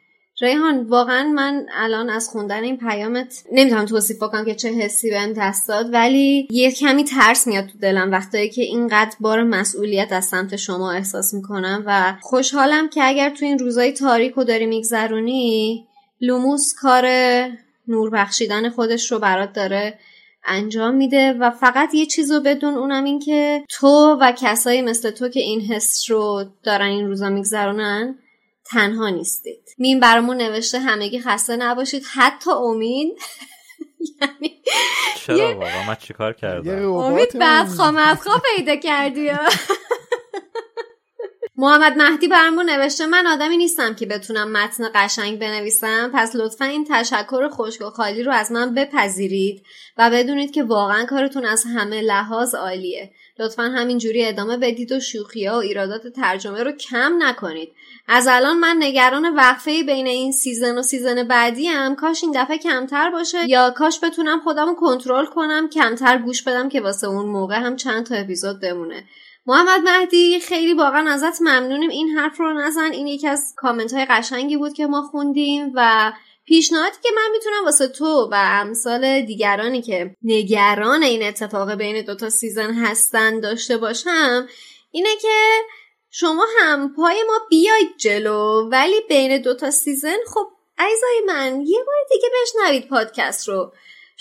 ریحان واقعا من الان از خوندن این پیامت نمی‌تونم توصیف کنم که چه حسی بهم دست داد ولی یه کمی ترس میاد تو دلم وقتایی که اینقدر بار مسئولیت از سمت شما احساس می‌کنم و خوشحالم که اگر تو این روزای تاریک و داری میگذرونی لوموس کار نور بخشیدن خودش رو برات داره. انجام میده و فقط یه چیز رو بدون اونم این که تو و کسایی مثل تو که این حس رو دارن این روزا میگذرونن تنها نیستید. مین برامون نوشته همگی خسته نباشید. حتی امید یعنی چرا واقعا؟ من چیکار کردم؟ امید بعد خواه پیدا کردی محمد مهدی برامون نوشته من آدمی نیستم که بتونم متن قشنگ بنویسم. پس لطفا این تشکر خشک و خالی رو از من بپذیرید و بدونید که واقعا کارتون از همه لحاظ عالیه. لطفا همینجوری ادامه بدید و شوخی ها و ایرادات ترجمه رو کم نکنید. از الان من نگران وقفه بین این season و season بعدی هم کاش این دفعه کمتر باشه یا کاش بتونم خودم کنترل کنم کمتر گوش بدم که واسه اون موقع هم چند تا اپیزود بمونه. محمد مهدی خیلی واقعا ازت ممنونیم. این حرف رو نزن. این یکی از کامنت های قشنگی بود که ما خوندیم و پیشنهادی که من می‌تونم واسه تو و امثال دیگرانی که نگران این اتفاق بین دوتا season هستن داشته باشم اینه که شما هم پای ما بیاید جلو ولی بین دوتا season خب عزیزای من یه بار دیگه بشنوید پادکست رو.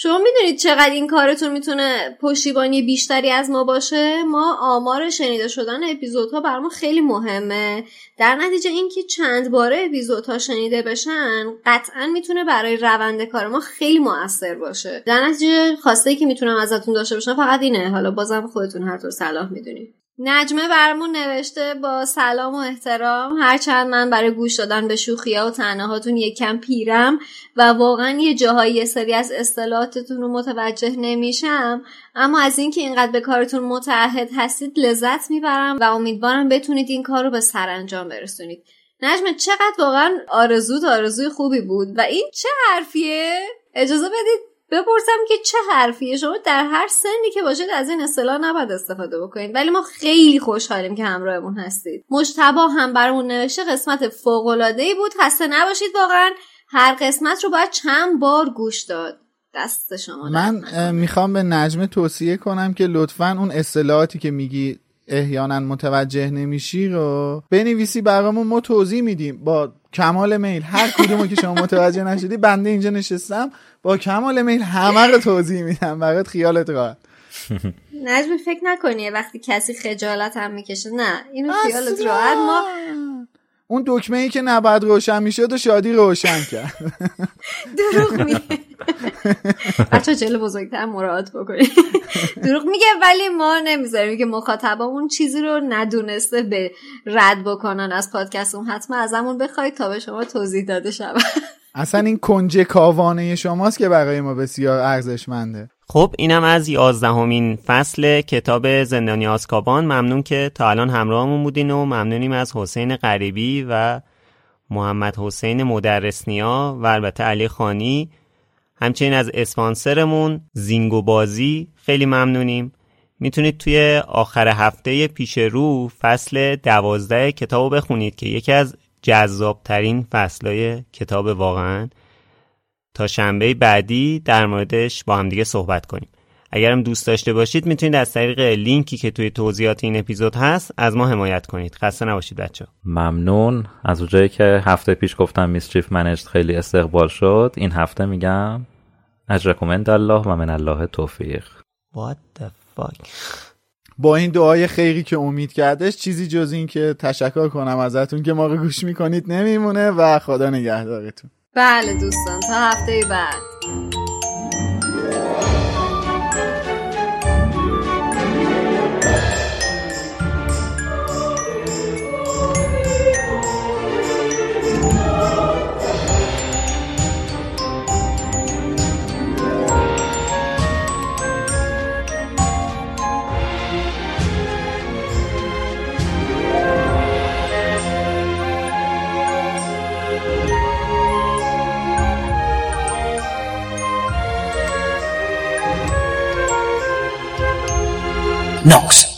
شما می‌دونید چقدر این کارتون می‌تونه پشتیبانی بیشتری از ما باشه؟ ما آمار شنیده شدن اپیزودها برامون خیلی مهمه. در نتیجه اینکه چند باره اپیزودها شنیده بشن قطعا می‌تونه برای روند کار ما خیلی موثر باشه. در نتیجه خواسته ای که می‌تونم ازتون داشته باشم فقط اینه. حالا بازم خودتون هر طور صلاح می‌دونید. نجمه برمون نوشته با سلام و احترام. هرچند من برای گوش دادن به شوخیا و طنزهاتون یکم پیرم و واقعا یه جاهایی یه سری از اصطلاحاتتون رو متوجه نمیشم اما از اینکه اینقدر به کارتون متعهد هستید لذت می‌برم و امیدوارم بتونید این کار رو به سرانجام برسونید. نجمه چقدر واقعا آرزو آرزوی خوبی بود و این چه حرفیه؟ اجازه بدید بپرسم که چه حرفیه؟ شما در هر سنی که باشید از این اصطلاح نباید استفاده بکنید. ولی ما خیلی خوشحالیم که همراهمون هستید. مجتبا هم برامون نوشته قسمت فوق ای بود. خسته نباشید واقعا. هر قسمت رو باید چند بار گوش داد. دست شما من می‌خوام به نجمه توصیه کنم که لطفا اون اصطلاحاتی که میگی احیانا متوجه نمیشی رو بنویسی برامون. ما توضیح میدیم با کمال میل هر کدومو که شما متوجه نشدی بنده اینجا نشستم با کمال میل همه رو توضیح میدم. برات خیالت راحت. نجمی فکر نکنی وقتی کسی خجالت هم می‌کشه. نه اینو خیالت راحت. ما اون دکمه ای که نباید روشن می‌شد و شادی روشن کرد. دروغ میگه. بچه جلو بزرگتر مراعات بکنی دروغ میگه ولی ما نمی‌ذاریم که مخاطبمون چیزی رو ندونسته به رد بکنن. از پادکستمون حتما ازمون بخواید تا به شما توضیح داده شود. اصلا این کنج کاوانه شماست که برای ما بسیار ارزشمنده. خب اینم از یازدهمین فصل کتاب زندانی آسکابان ممنون که تا الان همراهمون بودین و ممنونیم از حسین غریبی و محمد حسین مدرسنیا و البته علی خانی. همچنین از اسپانسرمون زینگو بازی خیلی ممنونیم. می‌تونید توی آخر هفته پیش رو فصل دوازده کتاب بخونید که یکی از جذابترین فصلهای کتاب واقعا. تا شنبه بعدی در موردش با هم دیگه صحبت کنیم. اگرم دوست داشته باشید می‌تونید از طریق لینکی که توی توضیحات این اپیزود هست از ما حمایت کنید. خسته نباشید بچه ممنون. از اونجایی که هفته پیش گفتم میسچیف منجد خیلی استقبال شد این هفته میگم اجرکم الله و من الله توفیق. What the fuck با این دعای خیری که امید کردش چیزی جز این که تشکر کنم ازتون که ما رو گوش می‌کنید نمیمونه و خدا نگهدارتون. بله دوستان تا هفته بعد. Knox